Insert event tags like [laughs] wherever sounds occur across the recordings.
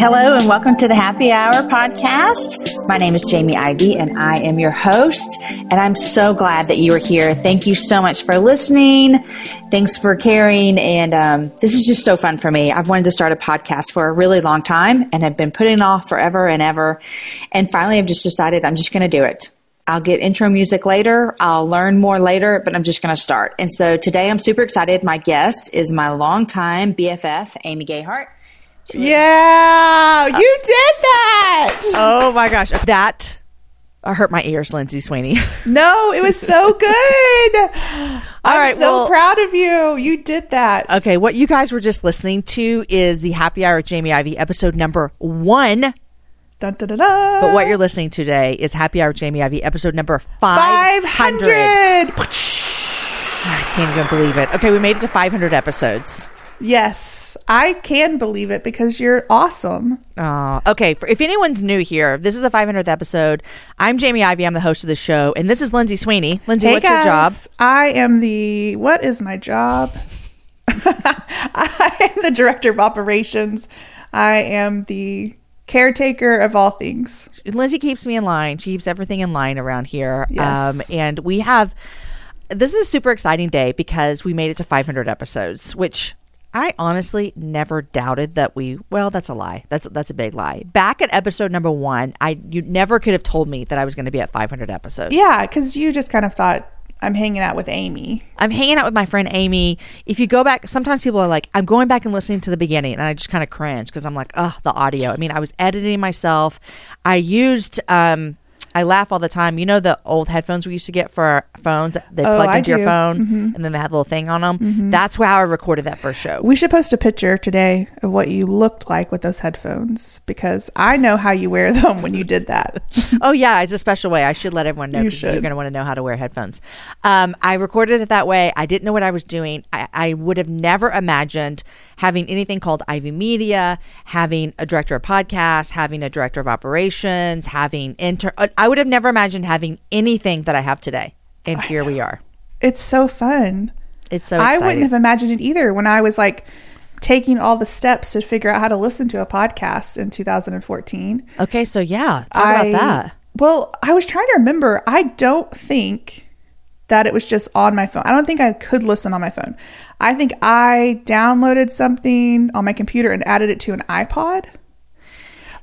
Hello and welcome to the Happy Hour podcast. My name is Jamie Ivey and I am your host. And I'm so glad that you are here. Thank you so much for listening. Thanks for caring. And um, this is just so fun for me. I've wanted to start a podcast for a really long time and have been putting off forever and ever. And finally, I've just decided I'm just going to do it. I'll get intro music later. I'll learn more later, but I'm just going to start. And so today I'm super excited. My guest is my longtime BFF, Amy Gayhart. Yeah, uh, you did that. Oh my gosh, that I hurt my ears, Lindsay Sweeney. [laughs] No, it was so good. I'm right, so well- proud of you. You did that. Okay, what you guys were just listening to is the Happy Hour with Jamie Ivey episode number one. Dun, dun, dun, dun. But what you're listening to today is Happy Hour with Jamie Ivey episode number 500. 500. [sighs] I can't even believe it. Okay, we made it to 500 episodes. Yes, I can believe it because you're awesome. Uh, okay, for, if anyone's new here, this is the 500th episode. I'm Jamie Ivey. I'm the host of the show, and this is Lindsay Sweeney. Lindsay, hey what's guys, your job? I am the. What is my job? [laughs] I am the director of operations. I am the caretaker of all things. Lindsay keeps me in line. She keeps everything in line around here. Yes. Um, and we have this is a super exciting day because we made it to 500 episodes, which I honestly never doubted that we. Well, that's a lie. That's that's a big lie. Back at episode number one, I you never could have told me that I was going to be at 500 episodes. Yeah, because you just kind of thought I'm hanging out with Amy. I'm hanging out with my friend Amy. If you go back, sometimes people are like, I'm going back and listening to the beginning, and I just kind of cringe because I'm like, oh, the audio. I mean, I was editing myself. I used, um, I laugh all the time. You know the old headphones we used to get for our phones? They Oh, plugged into your phone, Mhm. and then they had a little thing on them. That's how I recorded that first show. We should post a picture today of what you looked like with those headphones because I know how you wear them when you did that. [laughs] oh yeah, it's a special way. I should let everyone know because you are going to want to know how to wear headphones. Um, I recorded it that way. I didn't know what I was doing. I, I would have never imagined having anything called Ivey Media, having a director of podcasts, having a director of operations, having intern. I would have never imagined having anything that I have today. And here we are. It's so fun. It's so I wouldn't have imagined it either when I was like taking all the steps to figure out how to listen to a podcast in 2014. okay, so yeah, talk I, about that. Well, I was trying to remember. I don't think that it was just on my phone. I don't think I could listen on my phone. I think I downloaded something on my computer and added it to an iPod.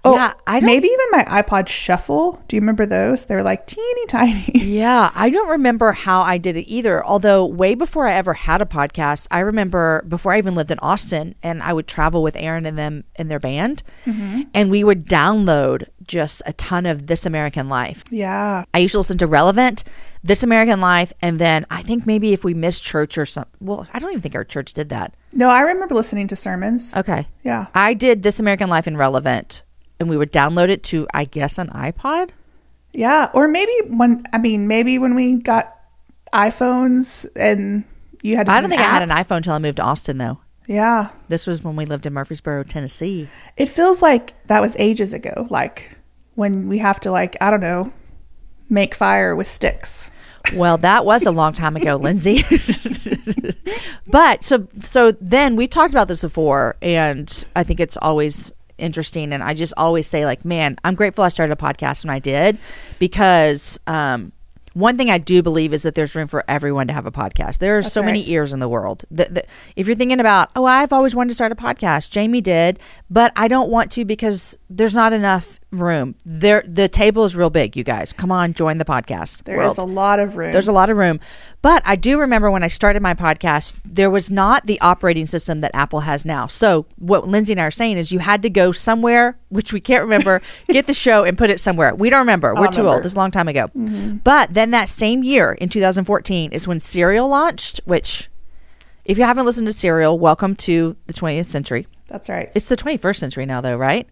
Oh, Yeah, I don't- maybe even my iPod Shuffle. Do you remember those? They were like teeny tiny. [laughs] Yeah, I don't remember how I did it either. Although, way before I ever had a podcast, I remember before I even lived in Austin and I would travel with Aaron and them in their band, mm-hmm. and we would download just a ton of This American Life. yeah. I used to listen to Relevant, This American Life, and then I think maybe if we missed church or something. Well, I don't even think our church did that. No, I remember listening to sermons. Okay. Yeah. I did This American Life and Relevant, and we would download it to, I guess, an iPod. Yeah. Or maybe when, I mean, maybe when we got iPhones and you had to I don't think I had an iPhone until I moved to Austin, though. Yeah. This was when we lived in Murfreesboro, Tennessee. It feels like that was ages ago. Like when we have to, like, I don't know, make fire with sticks. Well, that was a long time ago, Lindsay. [laughs] but so so then we've talked about this before, and I think it's always interesting. And I just always say, like, man, I'm grateful I started a podcast when I did because um, one thing I do believe is that there's room for everyone to have a podcast. There are That's so many ears in the world. The, the, if you're thinking about, oh, I've always wanted to start a podcast, Jamie did, but I don't want to because there's not enough room. There, the table is real big. You guys, come on, join the podcast. There is world. a lot of room. There's a lot of room. But I do remember when I started my podcast, there was not the operating system that Apple has now. So what Lindsay and I are saying is you had to go somewhere, which we can't remember, [laughs] get the show and put it somewhere. We don't remember. We're too old. remember. This is a long time ago. Mm-hmm. But then that same year in 2014 is when Serial launched, which if you haven't listened to Serial, welcome to the 20th century. That's right. It's the 21st century now though, right?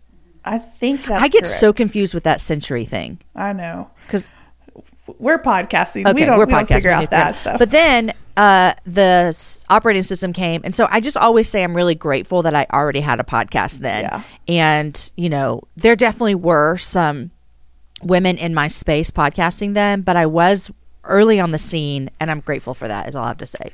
I think that's I get so confused with that century thing I know. because we're podcasting. Okay, we don't, we're we don't podcasting. figure out that stuff. But then uh, the s- operating system came, and so I just always say I'm really grateful that I already had a podcast then. Yeah. And you know, there definitely were some women in my space podcasting then, but I was early on the scene, and I'm grateful for that. Is all I have to say.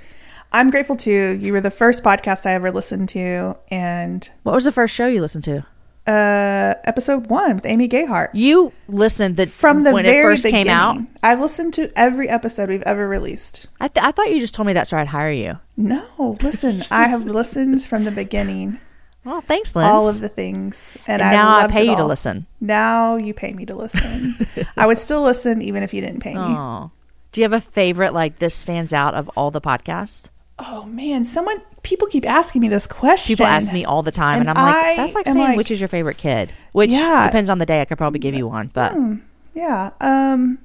I'm grateful too. You were the first podcast I ever listened to, and What was the first show you listened to? Uh, episode one with Amy Gayhart. You listened that From the when very it first beginning, came out. I've listened to every episode we've ever released. I, th- I thought you just told me that so I'd hire you. No, listen, I have listened from the beginning, Well, thanks, Liz. all of the things, and, and I now I pay you to listen. Now you pay me to listen. [laughs] I would still listen even if you didn't pay me. Oh, do you have a favorite like this stands out of all the podcasts? Oh man, someone people keep asking me this question. People ask me all the time, and, And I'm like, that's like saying like- which is your favorite kid. Which Yeah. depends on the day. I could probably give you one, but Yeah. Um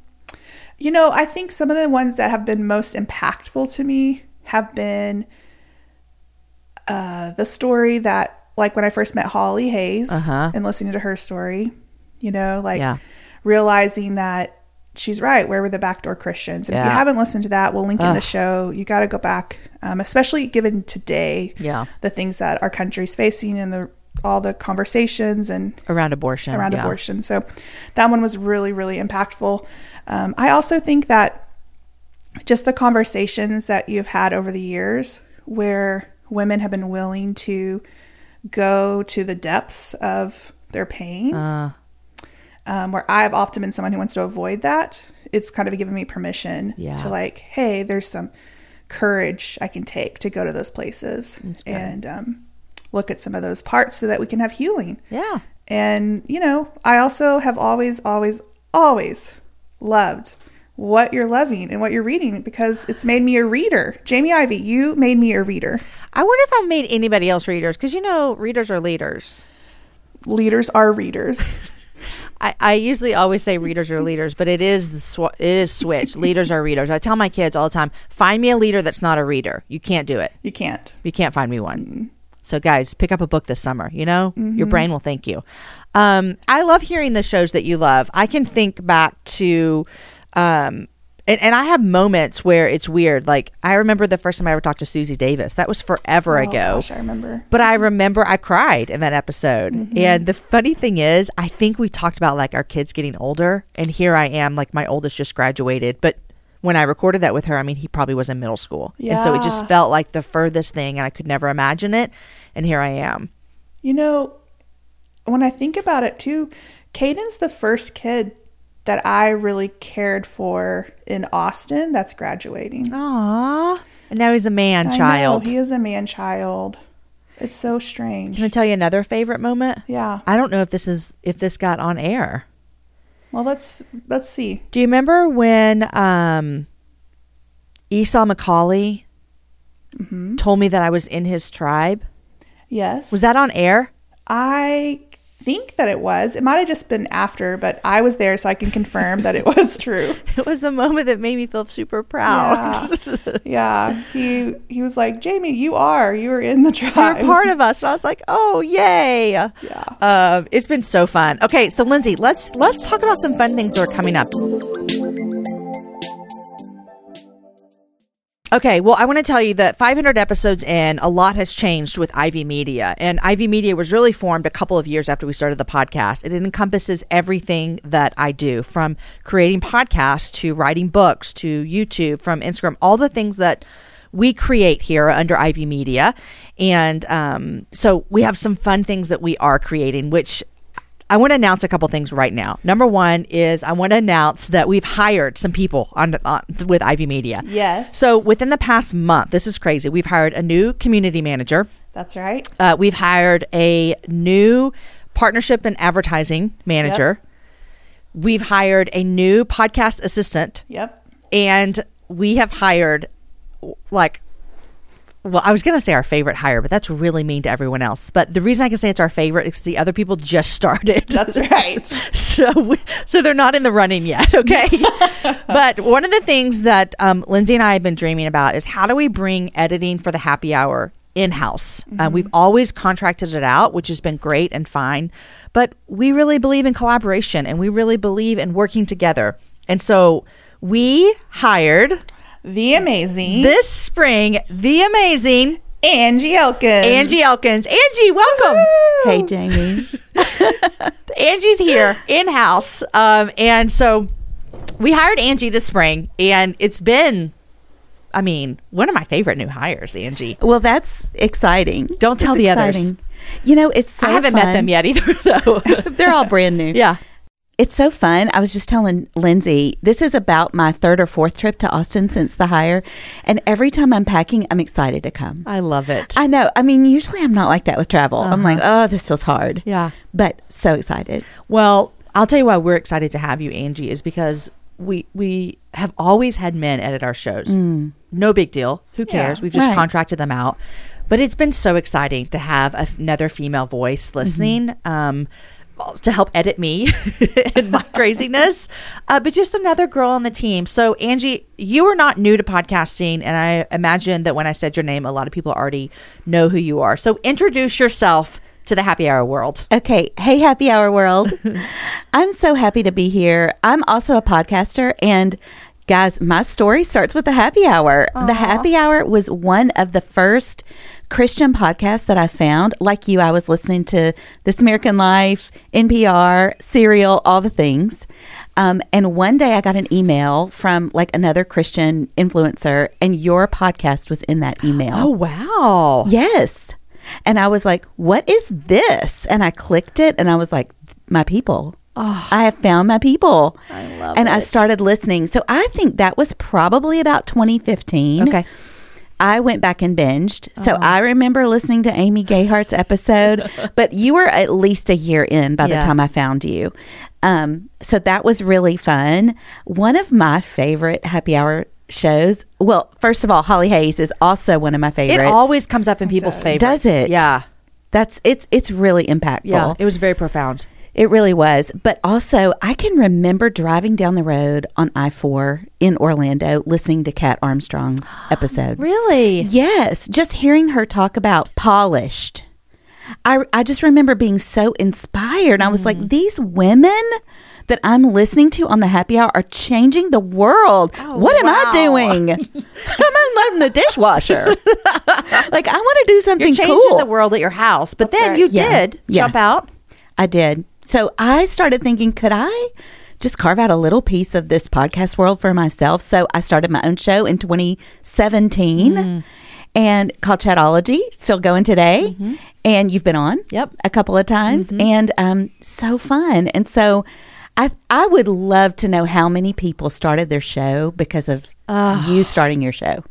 you know, I think some of the ones that have been most impactful to me have been uh the story that like when I first met Holly Hayes Uh-huh. and listening to her story, you know, like Yeah. realizing that she's right. Where were the backdoor Christians? And if you haven't listened to that, we'll link in the show. You got to go back, um, especially given today, Yeah. the things that our country's facing and the all the conversations and around abortion, around yeah. abortion. So that one was really, really impactful. Um, I also think that just the conversations that you've had over the years where women have been willing to go to the depths of their pain, Uh, um, where I've often been someone who wants to avoid that. It's kind of given me permission Yeah. to like, hey, there's some courage I can take to go to those places and um, look at some of those parts so that we can have healing. yeah. And, you know, I also have always, always, always loved what you're loving and what you're reading because it's made me a reader. Jamie Ivey, you made me a reader. I wonder if I've made anybody else readers because you know readers are leaders. Leaders are readers. [laughs] I, I usually always say readers are leaders, but it is the sw- it is switch. leaders are readers. I tell my kids all the time, find me a leader that's not a reader. You can't do it. You can't. You can't find me one. So, guys, pick up a book this summer. You know, Mm-hmm. your brain will thank you. Um, I love hearing the shows that you love. I can think back to, um, and, and I have moments where it's weird. Like I remember the first time I ever talked to Susie Davis. That was forever Oh, ago. gosh, I remember. But I remember I cried in that episode. Mm-hmm. And the funny thing is, I think we talked about like our kids getting older. And here I am, like my oldest just graduated. But when I recorded that with her, I mean, he probably was in middle school. Yeah. And so it just felt like the furthest thing. And I could never imagine it. And here I am. You know, when I think about it too, Caden's the first kid that I really cared for in Austin that's graduating. Aww. And now he's a man I child. know, he is a man child. It's so strange. Can I tell you another favorite moment? Yeah. I don't know if this is if this got on air. Well, let's let's see. Do you remember when um, Esau McCauley Mm-hmm. told me that I was in his tribe? Yes. Was that on air? I think that it was. It might have just been after, but I was there, so I can confirm that it was [laughs] true. It was a moment that made me feel super proud. Yeah. [laughs] yeah. He he was like, Jamie, you are. You are in the tribe. You're part of us. And I was like, oh, yay. Yeah. Um, it's been so fun. Okay, so Lindsay, let's let's talk about some fun things that are coming up. Okay, well, I want to tell you that 500 episodes in, a lot has changed with Ivey Media. And Ivey Media was really formed a couple of years after we started the podcast. It encompasses everything that I do from creating podcasts to writing books to YouTube, from Instagram, all the things that we create here under Ivey Media. And um, so we have some fun things that we are creating, which I want to announce a couple things right now. Number one is I want to announce that we've hired some people on, on with Ivey Media. Yes. So within the past month, this is crazy. We've hired a new community manager. That's right. Uh, we've hired a new partnership and advertising manager. We've hired a new podcast assistant, Yep. and we have hired like well, I was going to say our favorite hire, but that's really mean to everyone else. But the reason I can say it's our favorite is the other people just [laughs] started. That's right. [laughs] so we, so they're not in the running yet [laughs] okay but one of the things that um, lindsay and i have been dreaming about is how do we bring editing for the happy hour in-house uh, we've always contracted it out which has been great and fine but we really believe in collaboration and we really believe in working together and so we hired The amazing this spring the amazing Angie Elkins. Angie Elkins. Angie, welcome. Hey, Jamie. [laughs] Angie's here in house. Um, and so we hired Angie this spring, and it's been, I mean, one of my favorite new hires, Angie. Well, that's exciting. Don't tell It's the others. You know, it's so I haven't met them yet either, [laughs] though. [laughs] They're all brand new. yeah. It's so fun. I was just telling Lindsay, this is about my third or fourth trip to Austin since the hire. And every time I'm packing, I'm excited to come. I love it. I know. I mean, usually I'm not like that with travel. I'm like, uh-huh. oh, this feels hard. yeah. But so excited. Well, I'll tell you why we're excited to have you, Angie, is because we we have always had men edit our shows. Mm. No big deal. Who cares? Yeah. We've just Right. contracted them out. But it's been so exciting to have another female voice listening. Mm-hmm. Um, to help edit me [laughs] and my craziness, uh, but just another girl on the team. So, Angie, you are not new to podcasting, and I imagine that when I said your name, a lot of people already know who you are. So, introduce yourself to the happy hour world. Okay. Hey, happy hour world. [laughs] I'm so happy to be here. I'm also a podcaster and guys, my story starts with the happy hour. The happy hour was one of the first Christian podcasts that I found. Like you, I was listening to This American Life, NPR, Serial, all the things. Um, and one day I got an email from like another Christian influencer, and your podcast was in that email. Oh, wow. Yes. And I was like, what is this? And I clicked it and I was like, my people. I have found my people. I love and I started listening. So I think that was probably about 2015. Okay. I went back and binged. So Uh-huh. I remember listening to Amy Gayhart's episode, [laughs] but you were at least a year in by the time I found you. Um, so that was really fun. One of my favorite happy hour shows. Well, first of all, Holly Hayes is also one of my favorites. It always comes up in people's does. favorites. Does it? Yeah. That's it's it's really impactful. Yeah. It was very profound. It really was. But also, I can remember driving down the road on I 4 in Orlando listening to Kat Armstrong's [gasps] episode. Really? Yes, just hearing her talk about polished. I, I just remember being so inspired. I was Mm. like, these women that I'm listening to on the happy hour are changing the world. what am Oh, wow. [laughs] I doing? I'm unloading the dishwasher. [laughs] like, I want to do something You're changing cool. the world at your house, but That's then right. you Yeah. did Yeah. jump out. I did. So I started thinking, could I just carve out a little piece of this podcast world for myself? So I started my own show in 2017 Mm-hmm. and called Chatology, still going today. And you've been on Yep. a couple of times and um, so fun. And so I, I would love to know how many people started their show because of you starting your show.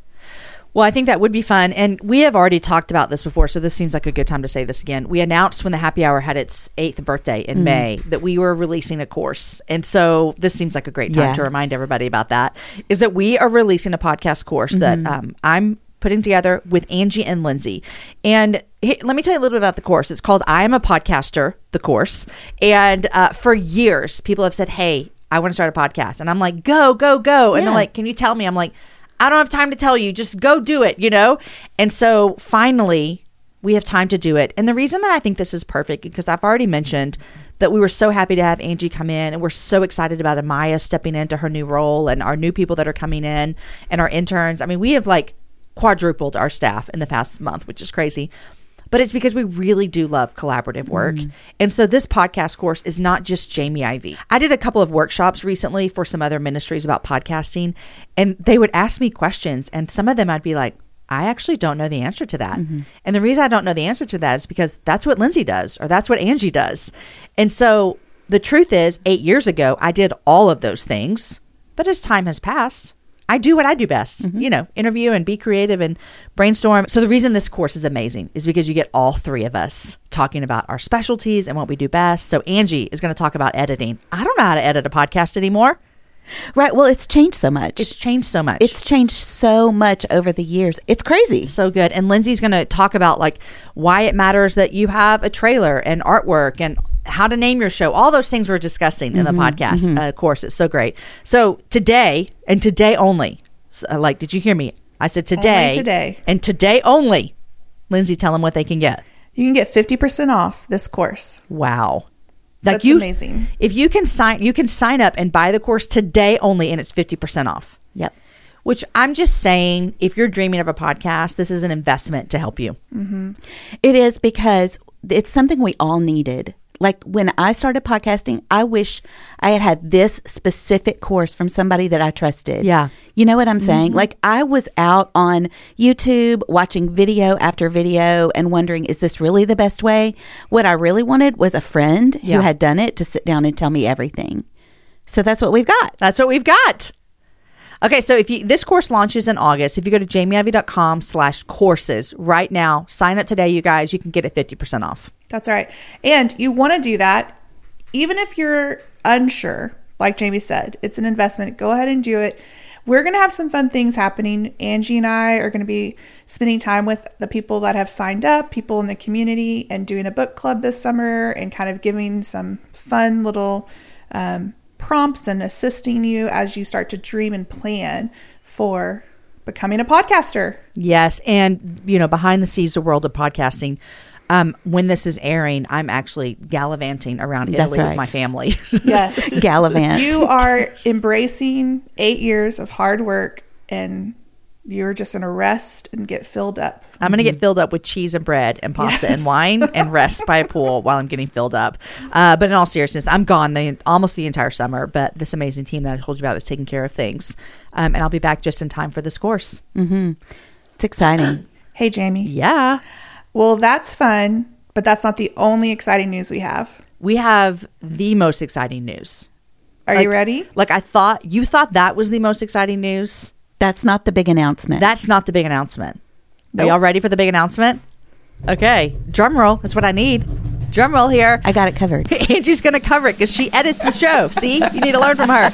Well, I think that would be fun. And we have already talked about this before, so this seems like a good time to say this again. We announced when the happy hour had its eighth birthday in May that we were releasing a course. And so this seems like a great time Yeah. to remind everybody about that. Is that we are releasing a podcast course that um, I'm putting together with Angie and Lindsay. And let me tell you a little bit about the course. It's called I Am a Podcaster, the course. And uh, for years, people have said, Hey, I want to start a podcast. And I'm like, Go, go, go. And they're like, Can you tell me? I'm like, I don't have time to tell you. Just go do it, you know? And so finally, we have time to do it. And the reason that I think this is perfect, because I've already mentioned that we were so happy to have Angie come in and we're so excited about Amaya stepping into her new role and our new people that are coming in and our interns. I mean, we have like quadrupled our staff in the past month, which is crazy. But it's because we really do love collaborative work. Mm. And so this podcast course is not just Jamie Ivey. I did a couple of workshops recently for some other ministries about podcasting, and they would ask me questions, and some of them I'd be like, I actually don't know the answer to that. Mm-hmm. And the reason I don't know the answer to that is because that's what Lindsay does, or that's what Angie does. And so the truth is, eight years ago, I did all of those things. But as time has passed, I do what I do best, mm-hmm. you know, interview and be creative and brainstorm. So the reason this course is amazing is because you get all three of us talking about our specialties and what we do best. So Angie is going to talk about editing. I don't know how to edit a podcast anymore. Right. Well, it's changed so much. It's changed so much. It's changed so much over the years. It's crazy. so good. And Lindsay's going to talk about like why it matters that you have a trailer and artwork and how to name your show. All those things we're discussing in the podcast uh, course. It's so great. So today and today only. s- uh, like, did you hear me? I said today. today. And today only. Lindsay, tell them what they can get. You can get 50% off this course. Wow. Like That's you, amazing. If you can sign, you can sign up and buy the course today only, and it's fifty percent off. Yep. Which I'm just saying, if you're dreaming of a podcast, this is an investment to help you. It is because it's something we all needed. Like when I started podcasting, I wish I had had this specific course from somebody that I trusted. Yeah. You know what I'm saying? Mm-hmm. Like I was out on YouTube watching video after video and wondering, is this really the best way? What I really wanted was a friend Yeah. who had done it to sit down and tell me everything. So that's what we've got. That's what we've got. Okay, so if you this course launches in August, if you go to jamieivey.com slash courses right now, sign up today, you guys, you can get it 50% off. That's right. And you want to do that even if you're unsure, like Jamie said, it's an investment. Go ahead and do it. We're going to have some fun things happening. Angie and I are going to be spending time with the people that have signed up, people in the community, and doing a book club this summer and kind of giving some fun little um, prompts and assisting you as you start to dream and plan for becoming a podcaster. Yes, and you know, behind the scenes, the world of podcasting. Um, when this is airing, I'm actually gallivanting around That's Italy with my family. [laughs] Yes. [laughs] Gallivant. you are embracing eight years of hard work and you're just going to rest and get filled up. I'm going to get filled up with cheese and bread and pasta and wine and rest by a pool while I'm getting filled up. Uh, but in all seriousness, I'm gone the, almost the entire summer. But this amazing team that I told you about is taking care of things, um, and I'll be back just in time for this course. It's exciting. Hey, Jamie. Yeah, Well, that's fun, but that's not the only exciting news we have. we have the most exciting news. Are Like- you ready? Like I thought, you thought that was the most exciting news. That's not the big announcement. That's not the big announcement. Are y'all ready for the big announcement? Okay, drum roll. That's what I need. Drum roll here. I got it covered. [laughs] Angie's going to cover it because she edits the show. See, you need to learn from her.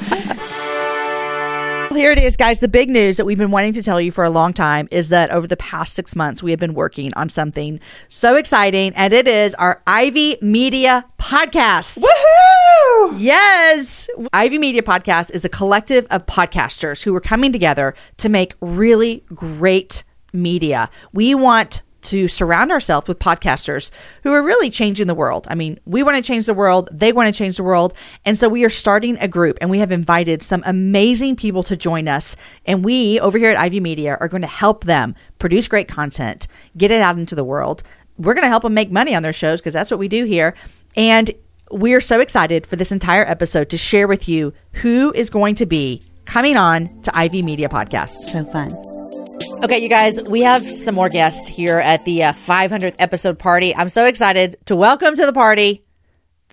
Here it is, guys. The big news that we've been wanting to tell you for a long time is that over the past six months, we have been working on something so exciting, and it is our Ivey Media podcast. Woohoo! Yes. Ivey Media Podcast is a collective of podcasters who are coming together to make really great media. We want to surround ourselves with podcasters who are really changing the world. I mean, we want to change the world, they want to change the world. And so we are starting a group and we have invited some amazing people to join us. And we over here at Ivey Media are going to help them produce great content, get it out into the world. We're going to help them make money on their shows because that's what we do here. And we are so excited for this entire episode to share with you who is going to be coming on to Ivey Media Podcast. So fun. Okay, you guys, we have some more guests here at the uh, 500th episode party. I'm so excited to welcome to the party.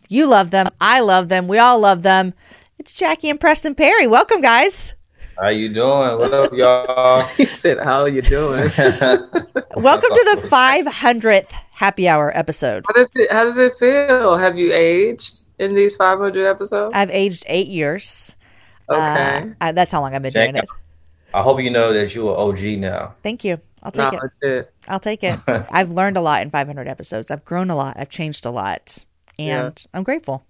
You love them. I love them. We all love them. It's Jackie and Preston Perry. Welcome, guys. How you doing? What up, y'all? [laughs] He said, "How are you doing? [laughs] Welcome to the 500th happy hour episode. how, does it, how does it feel? Have you aged in these 500 episodes?" I've aged eight years. Okay, Uh, I, that's how long I've been doing Jack, it. I hope you know that you're an OG now. Thank you. I'll take Nah, it. legit. I'll take it. [laughs] I've learned a lot in 500 episodes. I've grown a lot. I've changed a lot. And I'm grateful.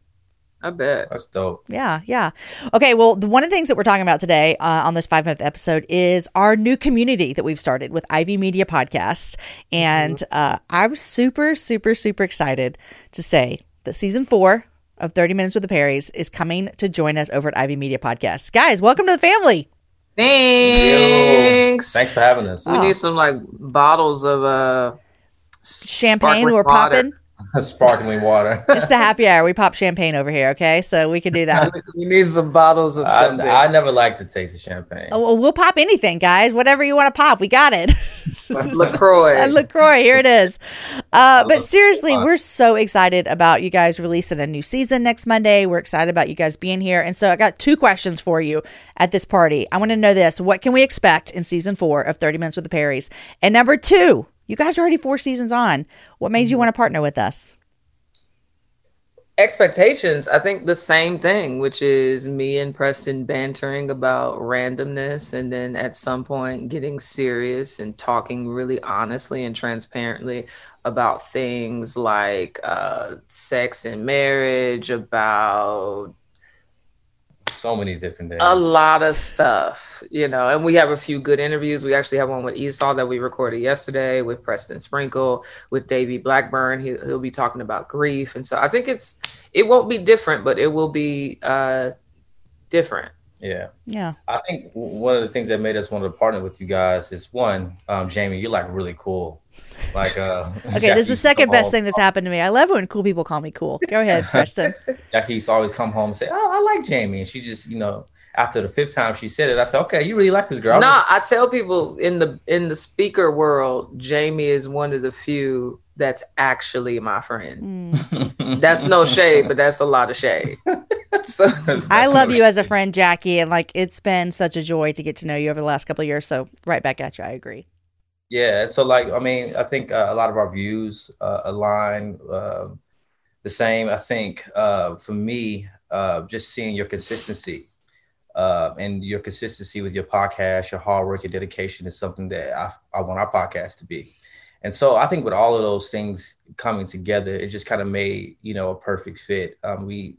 I bet. That's dope. Yeah, yeah. Okay, well, the, one of the things that we're talking about today uh, on this 500th episode is our new community that we've started with Ivey Media Podcasts. And uh, I'm super, super, super excited to say that season four of 30 Minutes with the Perrys is coming to join us over at Ivey Media Podcasts. Guys, welcome to the family. Thanks. Thanks for having us. We need some like bottles of uh Champagne, Sparkling we're popping. [laughs] Sparkling water. [laughs] It's the happy hour. We pop champagne over here, okay? So we can do that. [laughs] we need some bottles of I, something. I never liked the taste of champagne. Oh, well, we'll pop anything, guys. Whatever you want to pop, we got it. LaCroix. LaCroix, here it is. Uh, but seriously, LaCroix. we're so excited about you guys releasing a new season next Monday. We're excited about you guys being here. And so I got two questions for you at this party. I want to know this. What can we expect in season four of 30 Minutes with the Perrys? And number two, you guys are already four seasons on. What made you want to partner with us? expectations i think the same thing which is me and preston bantering about randomness and then at some point getting serious and talking really honestly and transparently about things like uh, sex and marriage about so many different days. a lot of stuff, you know, and we have a few good interviews. We actually have one with Esau that we recorded yesterday with Preston Sprinkle, with Davey Blackburn. He, he'll be talking about grief. And so I think it's, it won't be different, but it will be uh, different. Yeah. Yeah. I think one of the things that made us want to partner with you guys is one, um, Jamie, you're like really cool. Like, uh, [laughs] Okay, this is the second best thing that's happened to me. I love when cool people call me cool. Go ahead, [laughs] Preston. Jackie used to always come home and say, "Oh, I like Jamie," and she just, you know, after the fifth time she said it, I said, "Okay, you really like this girl." No, I tell people in the in the speaker world, Jamie is one of the few that's actually my friend. Mm. [laughs] That's no shade, but that's a lot of shade. [laughs] So I love you as a friend, Jackie, and like it's been such a joy to get to know you over the last couple of years. So right back at you. I agree. Yeah, so like I mean, I think uh, a lot of our views uh, align um the same. I think uh, for me, uh, just seeing your consistency uh, and your consistency with your podcast, your hard work, your dedication is something that I, I want our podcast to be. And so I think with all of those things coming together, it just kind of made you know a perfect fit. Um, we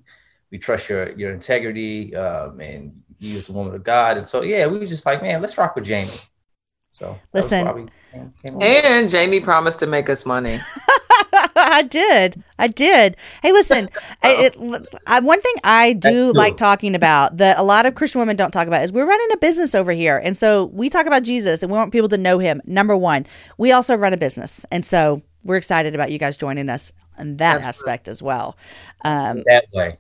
we trust your your integrity um, and you as a woman of God, and so yeah, we were just like, man, let's rock with Jamie. So Listen. why we came- came on. and Jamie promised to make us money. [laughs] [laughs] I did. I did. Hey, listen. I, it, I, one thing I do like talking about that a lot of Christian women don't talk about is we're running a business over here, and so we talk about Jesus and we want people to know Him. Number one, we also run a business, and so we're excited about you guys joining us in that Absolutely. aspect as well. Um, that way.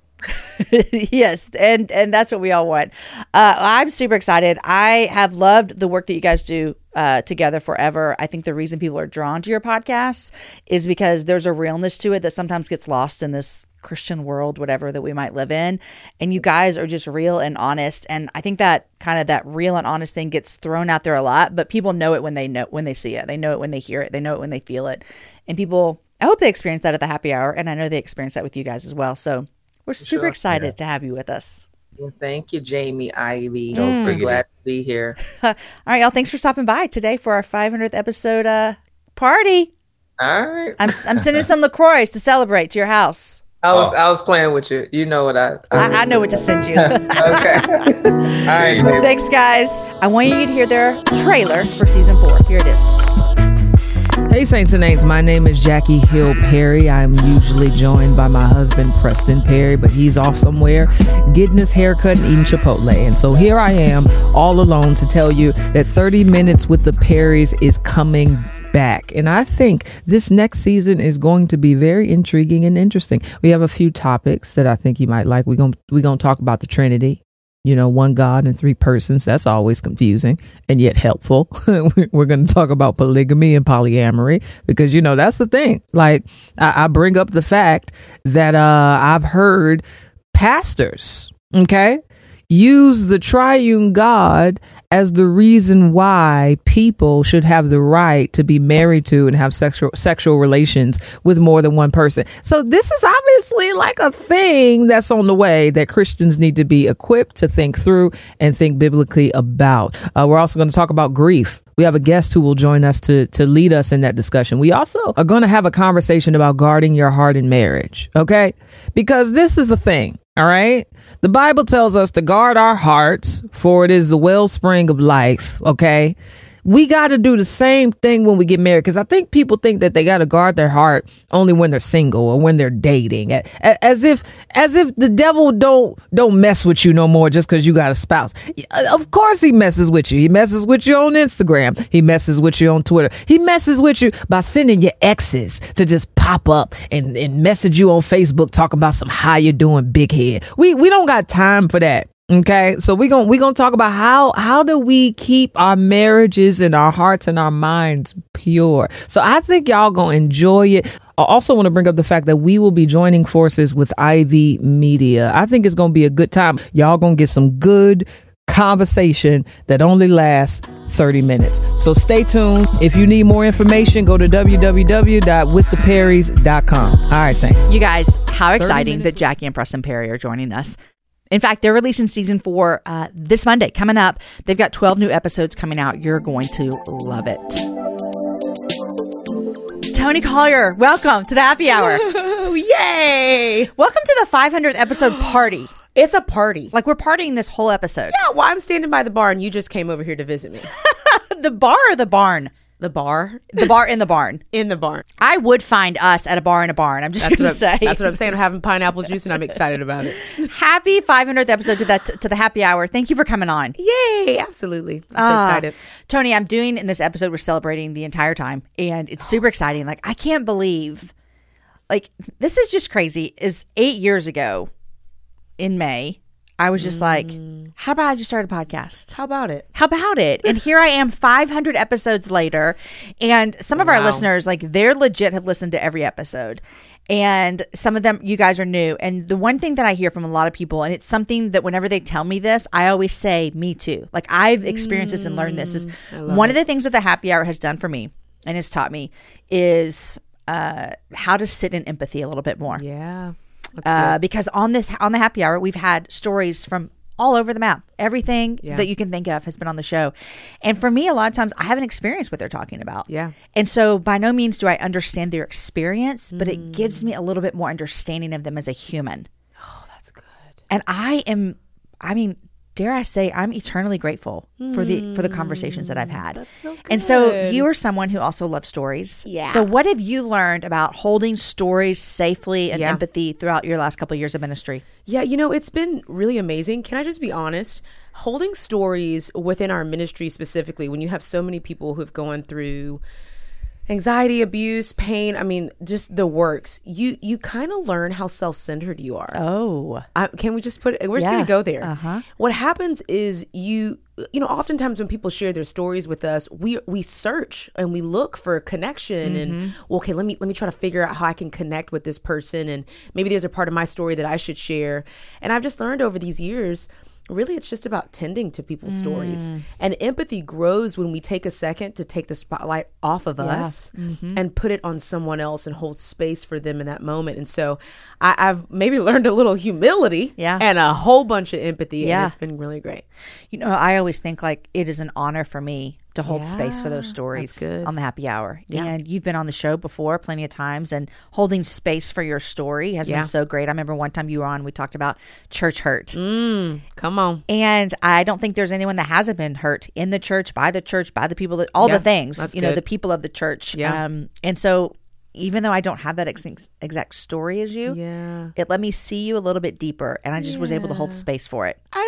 [laughs] yes, and and that's what we all want. Uh, I'm super excited. I have loved the work that you guys do uh, together forever. I think the reason people are drawn to your podcasts is because there's a realness to it that sometimes gets lost in this Christian world, whatever that we might live in. And you guys are just real and honest. And I think that kind of that real and honest thing gets thrown out there a lot, but people know it when they know when they see it. They know it when they hear it. They know it when they feel it. And people, I hope they experience that at the happy hour, and I know they experience that with you guys as well. So. We're super sure. excited to have you with us. Well, thank you, Jamie Ivey. Don't We're glad to be here. [laughs] All right, y'all. Thanks for stopping by today for our 500th episode uh, party. All right. I'm I'm sending some Lacroix to celebrate to your house. [laughs] I was Oh. I was playing with you. You know what I I, I know what to send you. [laughs] Okay. All right. baby. Thanks, guys. I want you to hear their trailer for season four. Here it is. Hey, Saints and Aints. My name is Jackie Hill Perry. I'm usually joined by my husband, Preston Perry, but he's off somewhere getting his hair cut and eating Chipotle. And so here I am, all alone, to tell you that 30 Minutes with the Perrys is coming back. And I think this next season is going to be very intriguing and interesting. We have a few topics that I think you might like. We're going we're going to talk about the Trinity. You know, one God and three persons. That's always confusing and yet helpful. [laughs] We're going to talk about polygamy and polyamory because, you know, that's the thing. Like, I, I bring up the fact that uh, I've heard pastors, okay, use the triune God as the reason why people should have the right to be married to and have sexual sexual relations with more than one person. So this is obviously like a thing that's on the way that Christians need to be equipped to think through and think biblically about. Uh, we're also going to talk about grief. We have a guest who will join us to to lead us in that discussion. We also are going to have a conversation about guarding your heart in marriage, okay? Because this is the thing, all right? The Bible tells us to guard our hearts, for it is the wellspring of life, okay? We got to do the same thing when we get married because I think people think that they got to guard their heart only when they're single or when they're dating, as if as if the devil don't don't mess with you no more just because you got a spouse. Uh, of course he messes with you. He messes with you on Instagram. He messes with you on Twitter. He messes with you by sending your exes to just pop up and, and message you on Facebook talking about some how you doing big head. We we don't got time for that. Okay, so we're gonna we're gonna talk about how how do we keep our marriages and our hearts and our minds pure. So I think y'all gonna enjoy it. I also want to bring up the fact that we will be joining forces with Ivey Media. I think it's gonna be a good time. Y'all gonna get some good conversation that only lasts 30 minutes. So stay tuned. If you need more information, go to www.withtheperrys.com. All right, Saints. You guys, how exciting that Jackie and Preston Perry are joining us. In fact, they're releasing season four uh, this Monday coming up. They've got 12 new episodes coming out. You're going to love it. Toni Collier, welcome to the happy hour. [laughs] Yay! welcome to the 500th episode [gasps] party. It's a party. Like we're partying this whole episode. Yeah, well, I'm standing by the bar and you just came over here to visit me. [laughs] The bar or the barn? The bar The bar in the barn. [laughs] in the barn. I would find us at a bar in a barn. I'm just going to say. that's what I'm saying. I'm having pineapple juice and I'm excited about it. [laughs] Happy 500th episode to that to the happy hour. Thank you for coming on. Yay! Absolutely. I'm so Ah, excited. Toni, I'm doing in this episode, we're celebrating the entire time, and it's super exciting. Like, I can't believe, like, this is just crazy. Is eight years ago in May, I was just like, Mm. how about I just start a podcast? How about it? How about it? And here I am 500 episodes later. And some of our listeners, like, they're legit have listened to every episode. And some of them, you guys are new. And the one thing that I hear from a lot of people, and it's something that whenever they tell me this, I always say, me too. Like, I've experienced this and learned this. Is one of the things that the happy hour has done for me and has taught me is uh, how to sit in empathy a little bit more Yeah. Uh, because on this on the happy hour we've had stories from all over the map everything Yeah. that you can think of has been on the show and for me a lot of times i haven't experienced what they're talking about Yeah. and so by no means do i understand their experience but Mm. it gives me a little bit more understanding of them as a human Oh, that's good. and i am i mean dare i say i'm eternally grateful for the for the conversations that i've had Mm, That's so and so you are someone who also loves stories Yeah. so what have you learned about holding stories safely and Yeah. empathy throughout your last couple of years of ministry Yeah, you know, it's been really amazing. Can I just be honest? Holding stories within our ministry specifically, when you have so many people who've gone through anxiety, abuse, pain, I mean, just the works, you you kind of learn how self-centered you are. oh I, can we just put it? We're just gonna go there. Uh-huh. What happens is you, you know, oftentimes when people share their stories with us, we we search and we look for a connection Mm-hmm. and well, okay, let me let me try to figure out how I can connect with this person and maybe there's a part of my story that I should share. And I've just learned over these years. Really, it's just about tending to people's stories. Mm. And empathy grows when we take a second to take the spotlight off of us Mm-hmm. and put it on someone else and hold space for them in that moment. And so I, I've maybe learned a little humility Yeah. and a whole bunch of empathy. Yeah. And it's been really great. You know, I always think like it is an honor for me to hold space for those stories on the happy hour. Yeah. And you've been on the show before plenty of times and holding space for your story has Yeah. been so great. I remember one time you were on, we talked about church hurt. Mm. Come on. And I don't think there's anyone that hasn't been hurt in the church, by the church, by the people that all Yeah, the things, you know, the people of the church. Yeah. Um, and so even though I don't have that ex- exact story as you, Yeah. it let me see you a little bit deeper and I just was able to hold space for it. I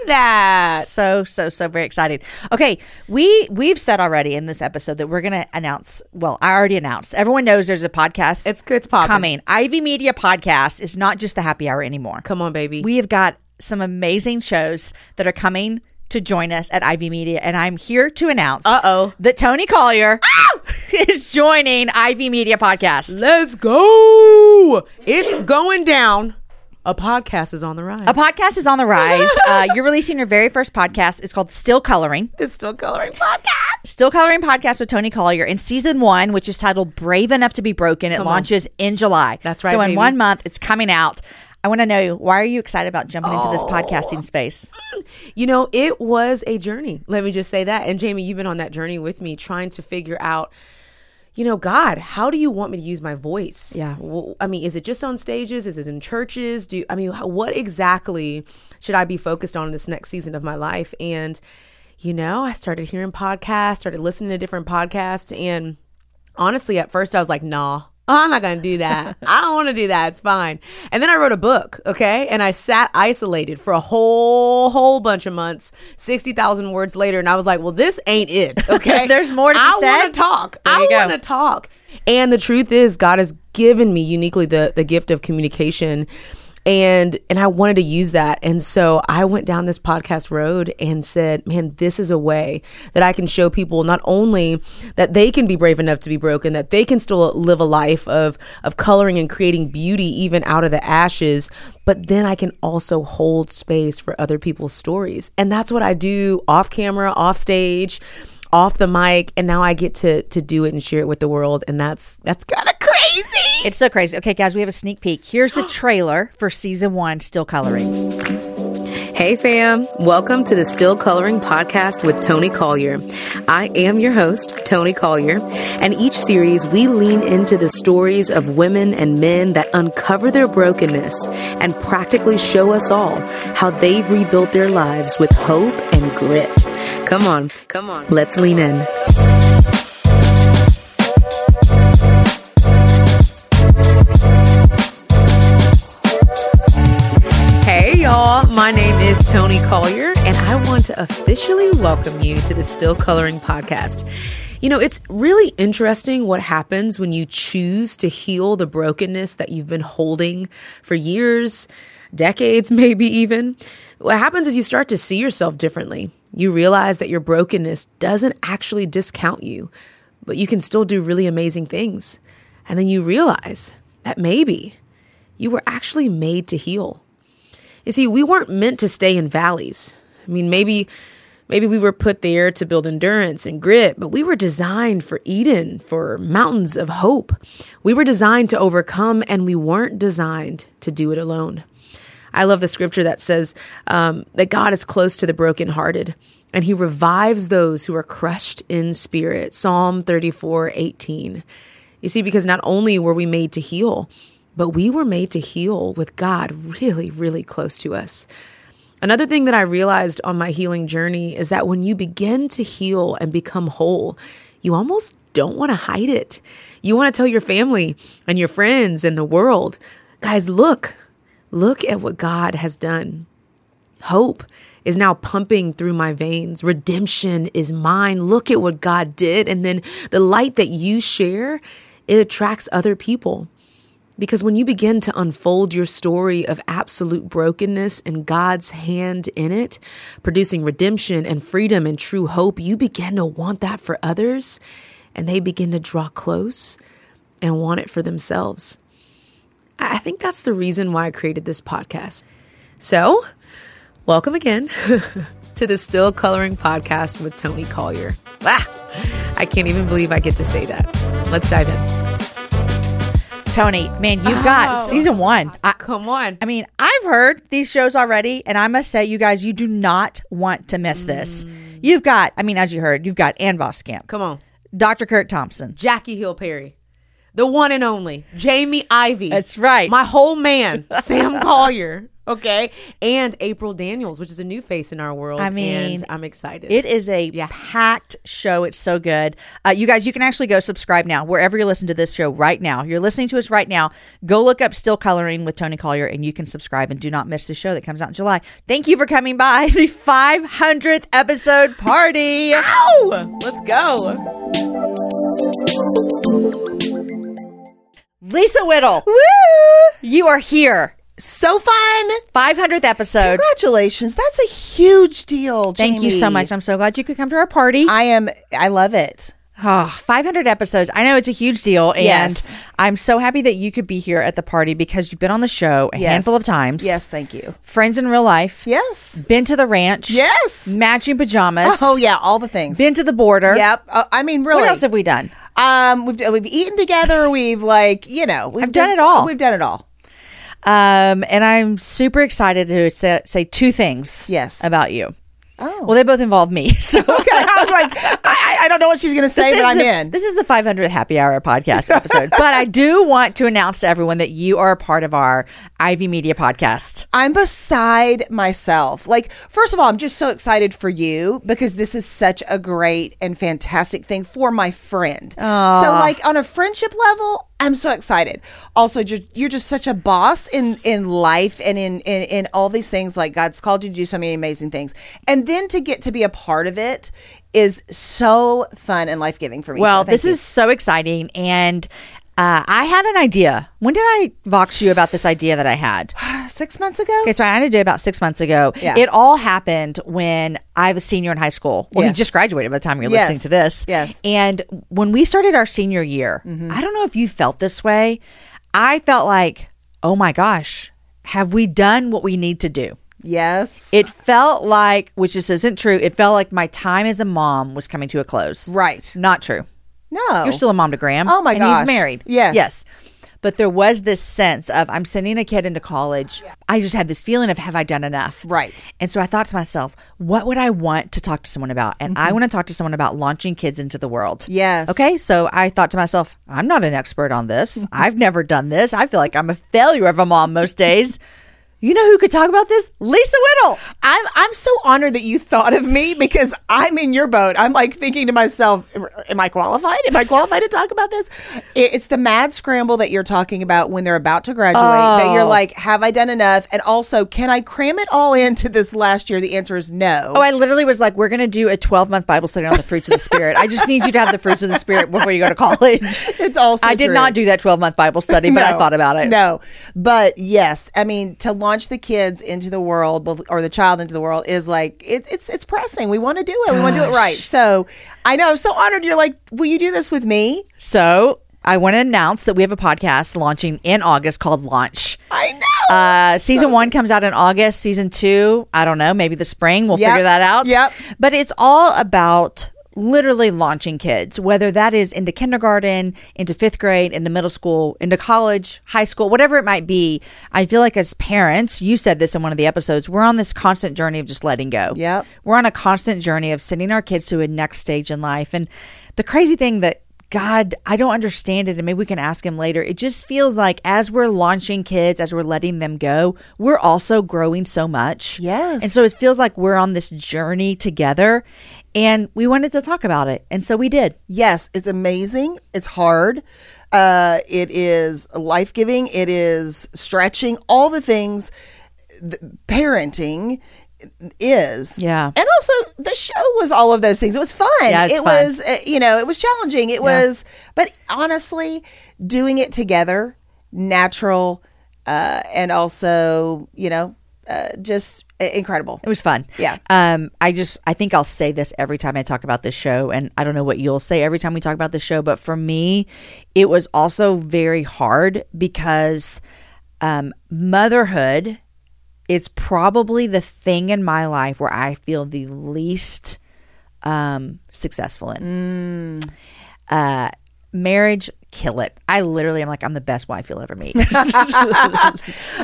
love that. so so so very excited okay we we've said already in this episode that we're gonna announce well i already announced everyone knows there's a podcast It's good. It's popping. coming ivey media podcast is not just the happy hour anymore Come on, baby. we have got some amazing shows that are coming to join us at ivey media and i'm here to announce Uh-oh. that toni collier [laughs] is joining ivey media podcast Let's go. It's going down. A podcast is on the rise. a podcast is on the rise [laughs] uh, you're releasing your very first podcast it's called still coloring it's still coloring podcast. Still Coloring Podcast with Toni Collier in season one, which is titled Brave Enough to Be Broken. It Come on. launches in July. That's right, So in baby. one month, it's coming out. I want to know why are you excited about jumping into this podcasting space? You know, it was a journey. Let me just say that. And Jamie, you've been on that journey with me, trying to figure out, you know, God, how do you want me to use my voice? Yeah. Well, I mean, is it just on stages? Is it in churches? Do I mean, what exactly should I be focused on in this next season of my life? And you know, I started hearing podcasts, started listening to different podcasts, and honestly, at first I was like, nah. Oh, I'm not gonna do that. I don't want to do that. It's fine. And then I wrote a book, okay? And I sat isolated for a whole whole bunch of months, sixty thousand words later, and I was like, "Well, this ain't it." [laughs] Okay, There's more to be I said. want to talk. There I you wanna talk. And the truth is, God has given me uniquely the the gift of communication, and and I wanted to use that. And so I went down this podcast road and said, "Man, this is a way that I can show people not only that they can be brave enough to be broken, that they can still live a life of of coloring and creating beauty even out of the ashes." But then I can also hold space for other people's stories. And that's what I do off camera, off stage off the mic and now I get to to do it and share it with the world and that's that's kind of crazy. It's so crazy. Okay, guys, we have a sneak peek. Here's the [gasps] trailer for season one, Still Coloring. Hey fam, welcome to the Still Coloring Podcast with Toni Collier. I am your host, Toni Collier, and each series we lean into the stories of women and men that uncover their brokenness and practically show us all how they've rebuilt their lives with hope and grit. Come on, come on, let's lean in. Hey, y'all. My name is Toni Collier, and I want to officially welcome you to the Still Coloring Podcast. You know, it's really interesting what happens when you choose to heal the brokenness that you've been holding for years, decades, [laughs] maybe even. What happens is you start to see yourself differently. You realize that your brokenness doesn't actually discount you, but you can still do really amazing things. And then you realize that maybe you were actually made to heal. You see, we weren't meant to stay in valleys. I mean, maybe maybe we were put there to build endurance and grit, but we were designed for Eden, for mountains of hope. We were designed to overcome, and we weren't designed to do it alone. I love the scripture that says um, that God is close to the brokenhearted and he revives those who are crushed in spirit. Psalm 34 18. You see, because not only were we made to heal, but we were made to heal with God really, really close to us. Another thing that I realized on my healing journey is that when you begin to heal and become whole, you almost don't want to hide it. You want to tell your family and your friends and the world, guys, look, look at what God has done. Hope is now pumping through my veins. Redemption is mine. Look at what God did. And then the light that you share, it attracts other people. Because when you begin to unfold your story of absolute brokenness and God's hand in it, producing redemption and freedom and true hope, you begin to want that for others and they begin to draw close and want it for themselves. I think that's the reason why I created this podcast. So, welcome again [laughs] to the Still Coloring Podcast with Toni Collier. Ah, I can't even believe I get to say that. Let's dive in. Tony, man, you've got Oh. season one. I, Come on. I mean, I've heard these shows already, and I must say, you guys, you do not want to miss this. You've got, I mean, as you heard, you've got Ann Voskamp, Come on. Dr. Kurt Thompson, Jackie Hill Perry, the one and only Jamie Ivey. That's right. My whole man, [laughs] Sam Collier. Okay, and April Daniels, which is a new face in our world. I mean, and I'm excited. It is a packed show. It's so good. Uh, you guys, you can actually go subscribe now wherever you listen to this show right now. You're listening to us right now. Go look up Still Coloring with Toni Collier and you can subscribe and do not miss the show that comes out in July. Thank you for coming by the 500th episode party. Ow! Let's go. Lisa Whittle, Woo! you are here. So fun. 500th episode. Congratulations. That's a huge deal. Thank you so much. I'm so glad you could come to our party. I am I love it. Oh, 500 episodes. I know it's a huge deal. And Yes. I'm so happy that you could be here at the party because you've been on the show a Yes. handful of times. Yes, thank you. Friends in real life. Yes. Been to the ranch. Yes. Matching pajamas. Oh yeah, all the things. Been to the border. Yep. Uh, I mean, really. What else have we done? Um, we've we've eaten together. We've like you know, we've I've done just- it all. We've done it all. Um, and I'm super excited to say, say two things Yes. about you. Oh. Well, they both involve me. [laughs] So. [laughs] I was like, I, I don't know what she's gonna say, This but I'm the- in. This is the 500th Happy Hour podcast episode. [laughs] but I do want to announce to everyone that you are a part of our Ivey Media podcast. I'm beside myself. Like, first of all, I'm just so excited for you because this is such a great and fantastic thing for my friend. So, like, on a friendship level, I'm so excited. Also, just, you're just such a boss in in life and in, in in all these things. Like, God's called you to do so many amazing things, and then to get to be a part of it is so fun and life giving for me. Well, So this you. is so exciting. And uh, I had an idea. When did I vox you about this idea that I had? [sighs] six months ago. Okay, so I had an idea about six months ago. Yeah. It all happened when I was a senior in high school. Well, Yes. he just graduated by the time you're Yes. listening to this. Yes. Mm-hmm. And when we started our senior year, I don't know if you felt this way. I felt like, oh my gosh, have we done what we need to do? Yes. It felt like, which this isn't true, it felt like my time as a mom was coming to a close. right. Not true. No. You're still a mom to Graham. Oh my and gosh. he's married. Yes. Yes. but there was this sense of I'm sending a kid into college. I just had this feeling of have I done enough? Right. And so I thought to myself, what would I want to talk to someone about? And I want to talk to someone about launching kids into the world. Mm-hmm. Yes. Okay. So I thought to myself, I'm not an expert on this. [laughs] I've never done this. I feel like I'm a failure of a mom most days. [laughs] You know who could talk about this? Lisa Whittle. I'm I'm so honored that you thought of me because I'm in your boat. I'm like thinking to myself, am I qualified? Am I qualified to talk about this? It's the mad scramble that you're talking about when they're about to graduate. That you're oh. like, have I done enough? And also, can I cram it all into this last year? The answer is no. Oh, I literally was like, we're going to do a 12 month Bible study on the fruits of the Spirit. I just need you to have the fruits of the Spirit before you go to college. [laughs] it's also I did true. not do that 12 month Bible study, but I thought about it. No, but yes, I mean to launch the kids into the world or the child into the world is like it, it's it's pressing. We want to do it. We want to do it right. So I know I'm so honored. You're like, will you do this with me? So I want to announce that we have a podcast launching in August called Launch. I know. Uh, season one comes out in August. Season two, I don't know, maybe the spring. We'll Yep. figure that out. Yep. But it's all about literally launching kids, whether that is into kindergarten, into fifth grade, into middle school, into college, high school, whatever it might be. I feel like as parents, you said this in one of the episodes, we're on this constant journey of just letting go. Yep. We're on a constant journey of sending our kids to a next stage in life. And the crazy thing that God, I don't understand it, and maybe we can ask him later. It just feels like as we're launching kids, as we're letting them go, we're also growing so much. Yes. And so it feels like we're on this journey together, and we wanted to talk about it. And so we did. Yes, it's amazing. It's hard. Uh, it is life giving. It is stretching. All the things th- parenting is. Yeah. And also, the show was all of those things. It was fun. Yeah, it fun. was, uh, you know, it was challenging. It was, but honestly, doing it together, natural, uh, and also, you know, uh, just incredible. It was fun. Yeah. Um, I just I think I'll say this every time I talk about this show, and I don't know what you'll say every time we talk about the show, but for me, it was also very hard because um, motherhood is probably the thing in my life where I feel the least um, successful in. Uh, marriage, kill it. I literally am like I'm the best wife you'll ever meet. [laughs]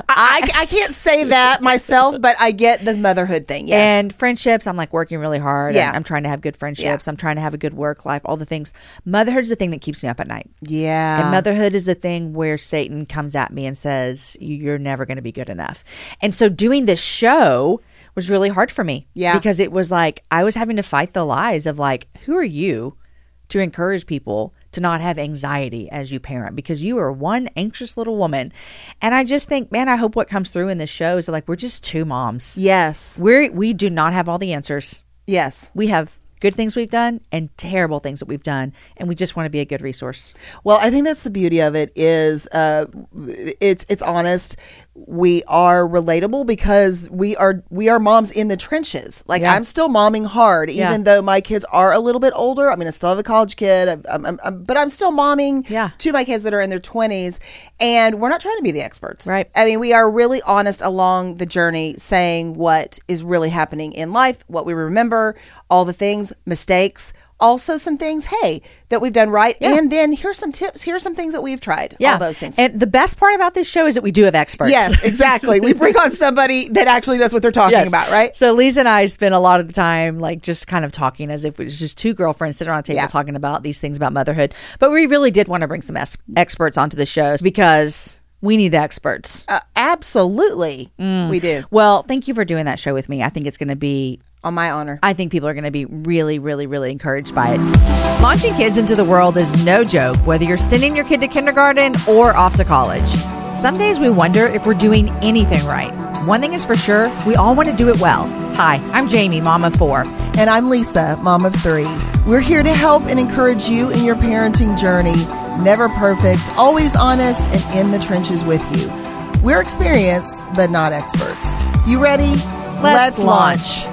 I, I can't say that myself, but I get the motherhood thing. Yes. And friendships, I'm like working really hard. Yeah. I'm trying to have good friendships. I'm trying to have a good work life, all the things. Motherhood is the thing that keeps me up at night. yeah. And motherhood is the thing where Satan comes at me and says, You're never going to be good enough. And so doing this show was really hard for me. Yeah. Because it was like I was having to fight the lies of like, who are you to encourage people to not have anxiety as you parent? Because you are one anxious little woman. And I just think, man, I hope what comes through in this show is like we're just two moms. yes. We're we do not have all the answers. Yes. We have good things we've done and terrible things that we've done, and we just want to be a good resource. Well, I think that's the beauty of it is uh, it's it's honest. We are relatable because we are we are moms in the trenches. Like Yeah. I'm still momming hard, Yeah. even though my kids are a little bit older. I mean, I still have a college kid, I'm, I'm, I'm- but I'm still momming Yeah. to my kids that are in their 20s, and we're not trying to be the experts, Right. I mean, we are really honest along the journey, saying what is really happening in life, what we remember, all the things, mistakes. Also, some things, hey, that we've done right, and then here's some tips. Here's some things that we've tried. all those things. And the best part about this show is that we do have experts. yes, [laughs] exactly. we bring on somebody that actually knows what they're talking Yes. about, right? So Lisa and I spend a lot of the time like just kind of talking as if it was just two girlfriends sitting around a table Yeah. talking about these things about motherhood. But we really did want to bring some es- experts onto the show because we need the experts. Uh, absolutely, we do. Well, thank you for doing that show with me. I think it's going to be On my honor. I think people are going to be really, really, really encouraged by it. Launching kids into the world is no joke, whether you're sending your kid to kindergarten or off to college. Some days we wonder if we're doing anything right. One thing is for sure, we all want to do it well. Hi, I'm Jamie, mom of four. And I'm Lisa, mom of three. We're here to help and encourage you in your parenting journey. Never perfect, always honest, and in the trenches with you. We're experienced, but not experts. You ready? Let's launch.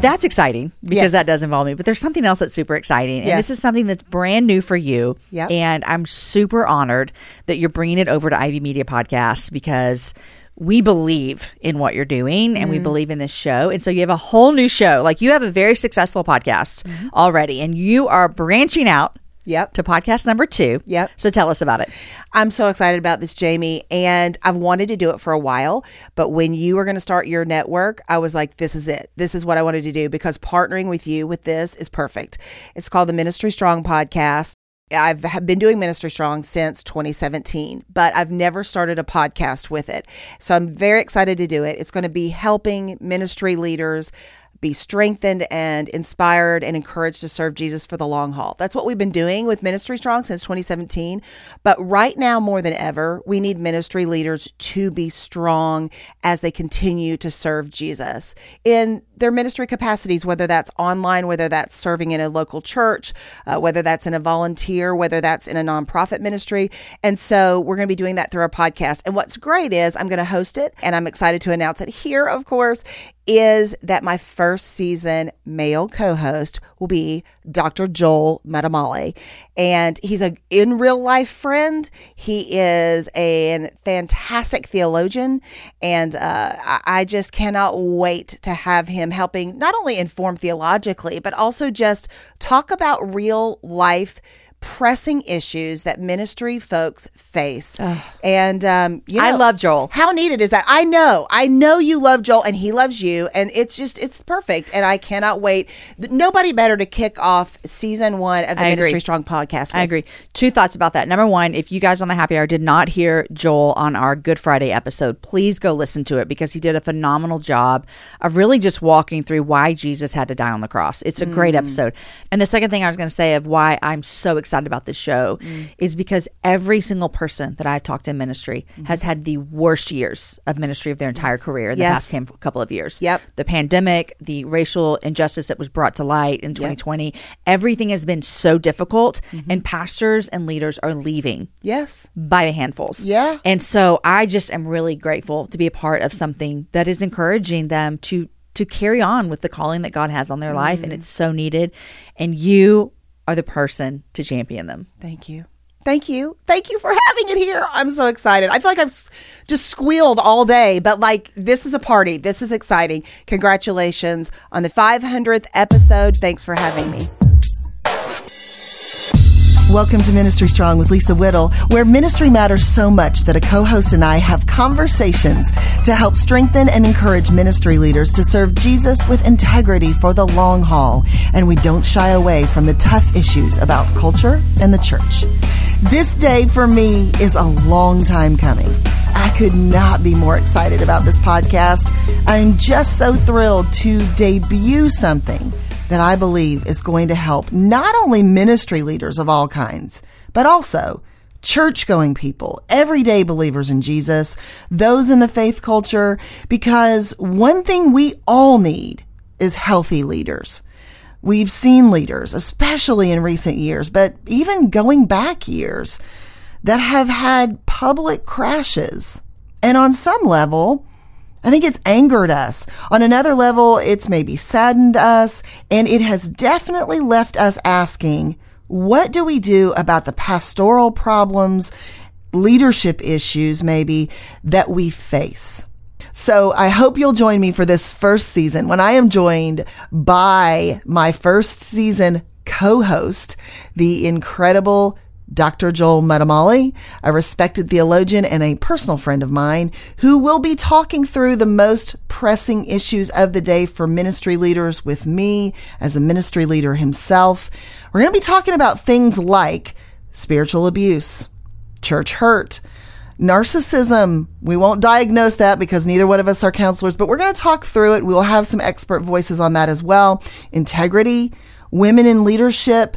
That's exciting because Yes. that does involve me. But there's something else that's super exciting. And Yes. this is something that's brand new for you. Yep. And I'm super honored that you're bringing it over to Ivey Media Podcasts because we believe in what you're doing and Mm. we believe in this show. And so you have a whole new show. Like you have a very successful podcast Mm-hmm. already and you are branching out Yep. to podcast number two. Yep. So tell us about it. I'm so excited about this, Jamie, and I've wanted to do it for a while. But when you were going to start your network, I was like, this is it. This is what I wanted to do because partnering with you with this is perfect. It's called the Ministry Strong Podcast. I've been doing Ministry Strong since 2017, but I've never started a podcast with it. So I'm very excited to do it. It's going to be helping ministry leaders be strengthened and inspired and encouraged to serve Jesus for the long haul. That's what we've been doing with Ministry Strong since 2017. But right now, more than ever, we need ministry leaders to be strong as they continue to serve Jesus in their ministry capacities, whether that's online, whether that's serving in a local church, uh, whether that's in a volunteer, whether that's in a nonprofit ministry. And so we're going to be doing that through our podcast. And what's great is I'm going to host it, and I'm excited to announce it here, of course, is that my first season male co-host will be Dr. Joel Muddamalle. And he's a in real life friend. He is a fantastic theologian. And uh, I, I just cannot wait to have him helping not only inform theologically, but also just talk about real life pressing issues that ministry folks face. And um, you know, I love Joel. How needed is that? I know, I know you love Joel, and he loves you, and it's just it's perfect. And I cannot wait. Nobody better to kick off season one of the I agree. Ministry Strong podcast. I agree. Two thoughts about that. Number one, if you guys on the happy hour did not hear Joel on our Good Friday episode, please go listen to it because he did a phenomenal job of really just walking through why Jesus had to die on the cross. It's a great episode. And the second thing I was going to say of why I'm so excited about this show mm. is because every single person that I've talked to in ministry mm-hmm. has had the worst years of ministry of their entire career in the Yes. past couple of years. Yep. The pandemic, the racial injustice that was brought to light in 2020, everything has been so difficult, mm-hmm. and pastors and leaders are leaving Yes. by the handfuls. Yeah. And so I just am really grateful to be a part of something that is encouraging them to to carry on with the calling that God has on their mm-hmm. life and it's so needed and you are the person to champion them. Thank you. Thank you. Thank you for having it here. I'm so excited. I feel like I've just squealed all day, but like this is a party. This is exciting. Congratulations on the 500th episode. Thanks for having me. Welcome to Ministry Strong with Lisa Whittle, where ministry matters so much that a co host and I have conversations to help strengthen and encourage ministry leaders to serve Jesus with integrity for the long haul. And we don't shy away from the tough issues about culture and the church. This day for me is a long time coming. I could not be more excited about this podcast. I'm just so thrilled to debut something that I believe is going to help not only ministry leaders of all kinds, but also church going people, everyday believers in Jesus, those in the faith culture, because one thing we all need is healthy leaders. We've seen leaders, especially in recent years, but even going back years, that have had public crashes. And on some level, I think it's angered us. On another level, it's maybe saddened us, and it has definitely left us asking, what do we do about the pastoral problems, leadership issues, maybe, that we face? So I hope you'll join me for this first season when I am joined by my first season co-host, the incredible Dr. Joel Muddamalle, a respected theologian and a personal friend of mine, who will be talking through the most pressing issues of the day for ministry leaders with me as a ministry leader himself. We're going to be talking about things like spiritual abuse, church hurt, narcissism. We won't diagnose that because neither one of us are counselors, but we're going to talk through it. We'll have some expert voices on that as well. Integrity, women in leadership,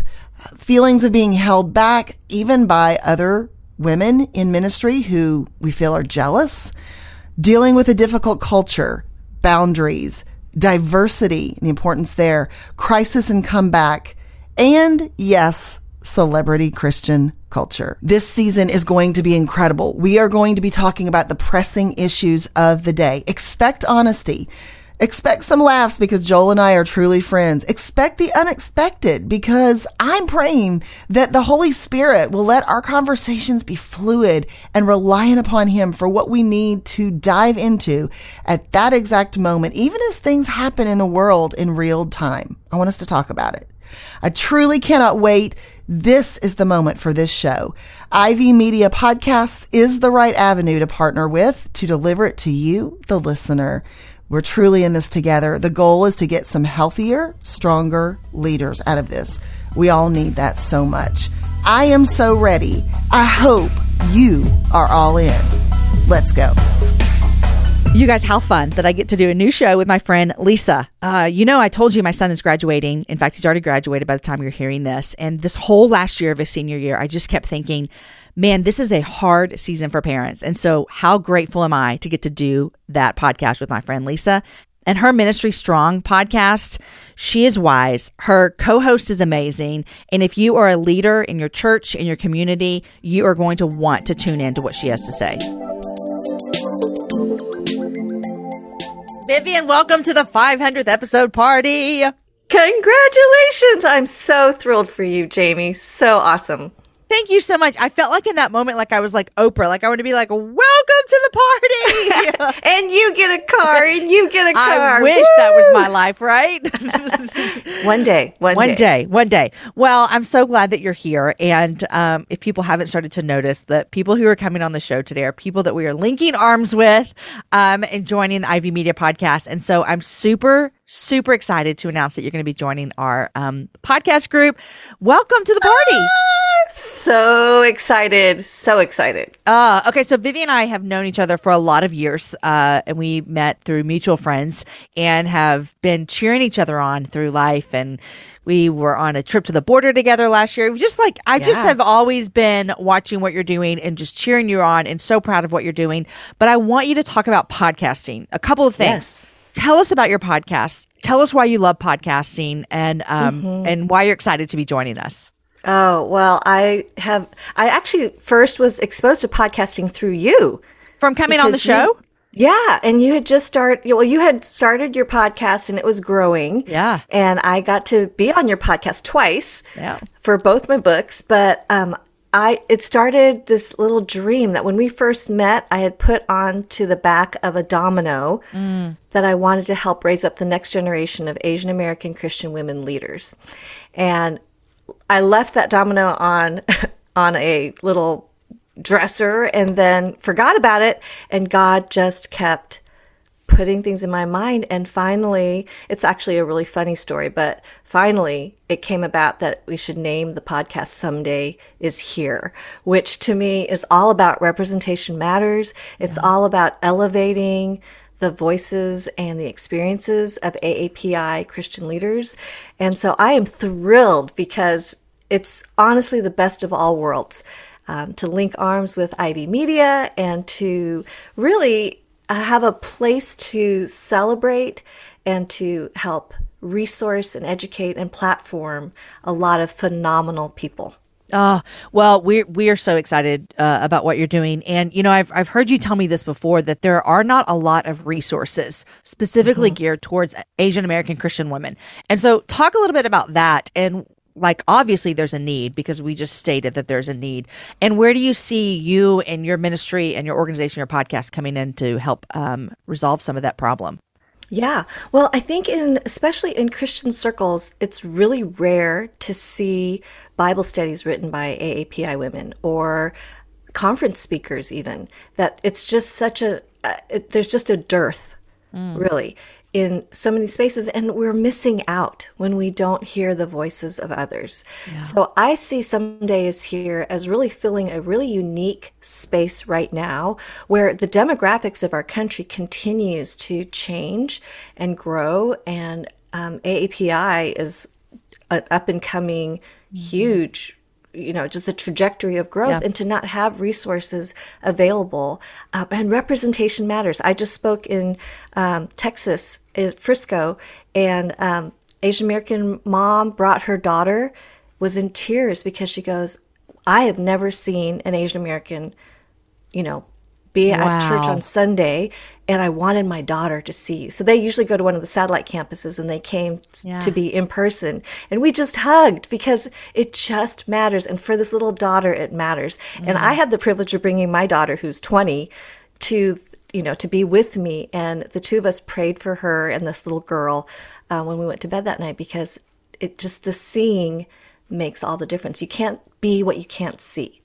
feelings of being held back, even by other women in ministry who we feel are jealous, dealing with a difficult culture, boundaries, diversity, the importance there, crisis and comeback, and yes, celebrity Christian culture. This season is going to be incredible. We are going to be talking about the pressing issues of the day. Expect honesty. Expect some laughs because Joel and I are truly friends. Expect the unexpected because I'm praying that the Holy Spirit will let our conversations be fluid and reliant upon Him for what we need to dive into at that exact moment, even as things happen in the world in real time. I want us to talk about it. I truly cannot wait. This is the moment for this show. Ivey Media Podcasts is the right avenue to partner with to deliver it to you, the listener. We're truly in this together. The goal is to get some healthier, stronger leaders out of this. We all need that so much. I am so ready. I hope you are all in. Let's go. You guys, how fun that I get to do a new show with my friend Lisa. Uh, you know, I told you my son is graduating. In fact, he's already graduated by the time you're hearing this. And this whole last year of his senior year, I just kept thinking, man, this is a hard season for parents. And so, how grateful am I to get to do that podcast with my friend Lisa? And her Ministry Strong podcast, she is wise. Her co host is amazing. And if you are a leader in your church, in your community, you are going to want to tune in to what she has to say. Vivian, welcome to the 500th episode party. Congratulations! I'm so thrilled for you, Jamie. So awesome. Thank you so much. I felt like in that moment, like I was like Oprah, like I want to be like, "Welcome to the party," [laughs] and you get a car, and you get a car. I wish Woo! that was my life, right? [laughs] one day, one, one day. day. one day. Well, I'm so glad that you're here. And um, if people haven't started to notice, that people who are coming on the show today are people that we are linking arms with um, and joining the Ivey Media podcast. And so I'm super super excited to announce that you're going to be joining our um, podcast group. Welcome to the party. Ah, so excited. So excited. Uh, okay, so Vivian and I have known each other for a lot of years, uh, and we met through mutual friends and have been cheering each other on through life. And we were on a trip to the border together last year. Just like, I yeah. just have always been watching what you're doing and just cheering you on and so proud of what you're doing. But I want you to talk about podcasting, a couple of things. Yes tell us about your podcast. Tell us why you love podcasting and um, mm-hmm. and why you're excited to be joining us. Oh well, I have. I actually first was exposed to podcasting through you from coming on the show. You, yeah, and you had just started. Well, you had started your podcast, and it was growing. Yeah, and I got to be on your podcast twice. Yeah, for both my books, but um, I it started this little dream that when we first met, I had put onto the back of a domino mm. that I wanted to help raise up the next generation of Asian American Christian women leaders. And I left that domino on [laughs] on a little dresser and then forgot about it and God just kept putting things in my mind. And finally, it's actually a really funny story, but finally it came about that we should name the podcast Someday is Here, which to me is all about representation matters. It's yeah. all about elevating the voices and the experiences of AAPI Christian leaders. And so I am thrilled because it's honestly the best of all worlds. Um, to link arms with Ivey Media and to really have a place to celebrate and to help resource and educate and platform a lot of phenomenal people. Oh, well, we're we are so excited uh, about what you're doing, and you know, I've I've heard you tell me this before that there are not a lot of resources specifically mm-hmm. geared towards Asian American Christian women, and so talk a little bit about that and like obviously there's a need because we just stated that there's a need. And where do you see you and your ministry and your organization your podcast coming in to help um, resolve some of that problem? Yeah. Well i think in especially in christian circles it's really rare to see bible studies written by aapi women or conference speakers even that it's just such a uh, it, there's just a dearth mm. really in so many spaces and we're missing out when we don't hear the voices of others. Yeah. So I see some days here as really filling a really unique space right now where the demographics of our country continues to change and grow and um, AAPI is an up and coming. Huge you know just the trajectory of growth yeah. and to not have resources available um, and representation matters i just spoke in um, texas in frisco and um, asian american mom brought her daughter was in tears because she goes i have never seen an asian american you know be wow. at church on Sunday and I wanted my daughter to see you. So they usually go to one of the satellite campuses and they came yeah. to be in person and we just hugged because it just matters. And for this little daughter, it matters. Mm. And I had the privilege of bringing my daughter, who's 20, to, you know, to be with me. And the two of us prayed for her and this little girl uh, when we went to bed that night because it just the seeing makes all the difference. You can't be what you can't see.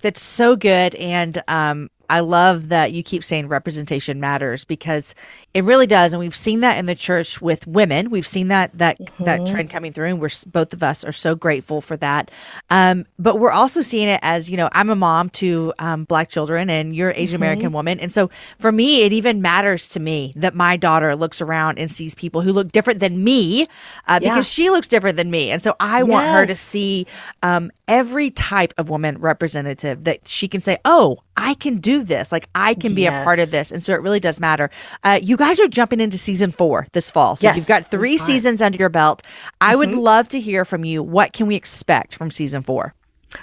That's so good. And um, I love that you keep saying representation matters because it really does. And we've seen that in the church with women. We've seen that that that trend coming through, and we're both of us are so grateful for that. Um, but we're also seeing it as you know, I'm a mom to um, black children, and you're an Asian American woman, and so for me, it even matters to me that my daughter looks around and sees people who look different than me uh, Yeah. because she looks different than me, and so I want her to see um, every type of woman representative that she can say, "Oh, I can do this. Like I can be a part of this." And so it really does matter. Uh, you guys are jumping into season four this fall, so Yes, you've got three seasons under your belt. I would love to hear from you. What can we expect from season four?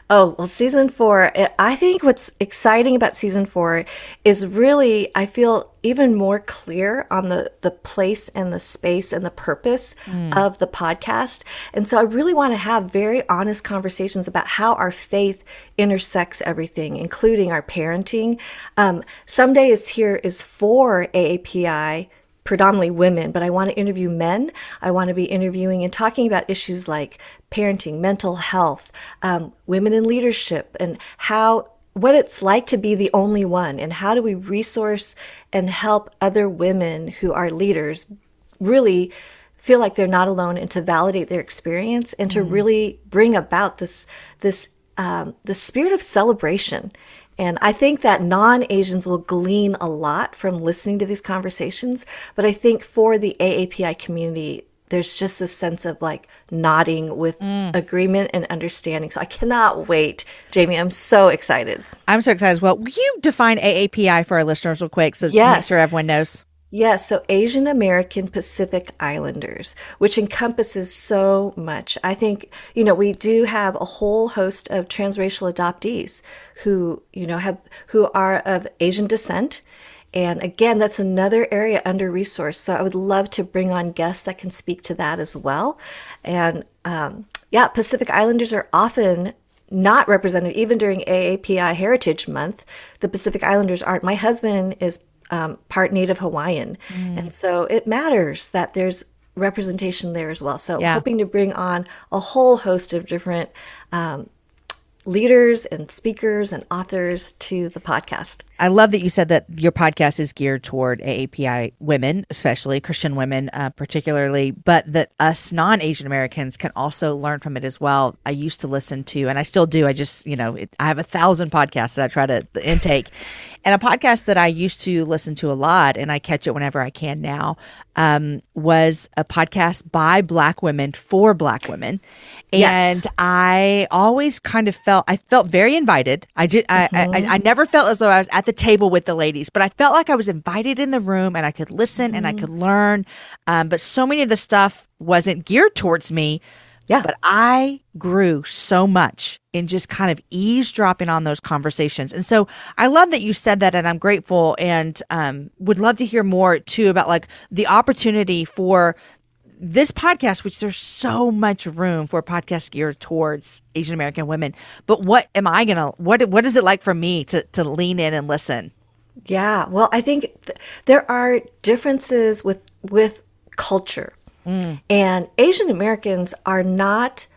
Oh, well, season four, I- I think what's exciting about season four is really, I feel even more clear on the, the place and the space and the purpose of the podcast. And so I really want to have very honest conversations about how our faith intersects everything, including our parenting. Um, Someday is here is for AAPI predominantly women, but I want to interview men. I want to be interviewing and talking about issues like parenting, mental health, um, women in leadership, and how what it's like to be the only one, and how do we resource and help other women who are leaders really feel like they're not alone and to validate their experience and to really bring about this this um, the spirit of celebration and I think that non Asians will glean a lot from listening to these conversations. But I think for the AAPI community, there's just this sense of like nodding with mm. agreement and understanding. So I cannot wait, Jamie. I'm so excited. I'm so excited as well. Will you define AAPI for our listeners real quick so make Yes. sure everyone knows? Yes, so Asian American Pacific Islanders, which encompasses so much. I think, you know, we do have a whole host of transracial adoptees who, you know, have who are of Asian descent. And again, that's another area under resourced. So I would love to bring on guests that can speak to that as well. And um, yeah, Pacific Islanders are often not represented even during AAPI Heritage Month. The Pacific Islanders aren't. My husband is um, part Native Hawaiian, and so it matters that there's representation there as well. So Yeah. hoping to bring on a whole host of different um, leaders and speakers and authors to the podcast. I love that you said that your podcast is geared toward AAPI women, especially Christian women, uh, particularly, but that us non Asian Americans can also learn from it as well. I used to listen to, and I still do. I just, you know, it, I have a thousand podcasts that I try to intake, and a podcast that I used to listen to a lot, and I catch it whenever I can now, um, was a podcast by Black women for Black women, and Yes. I always kind of felt I felt very invited. I did. I, I I never felt as though I was at the table with the ladies, but I felt like I was invited in the room and I could listen and I could learn. Um, but so many of the stuff wasn't geared towards me. Yeah. But I grew so much in just kind of eavesdropping on those conversations. And so I love that you said that and I'm grateful and um, would love to hear more too about like the opportunity for this podcast, which there's so much room for podcast geared towards Asian American women. But what am I gonna what what is it like for me to to lean in and listen? Yeah, well, I think th- there are differences with with culture, and Asian Americans are not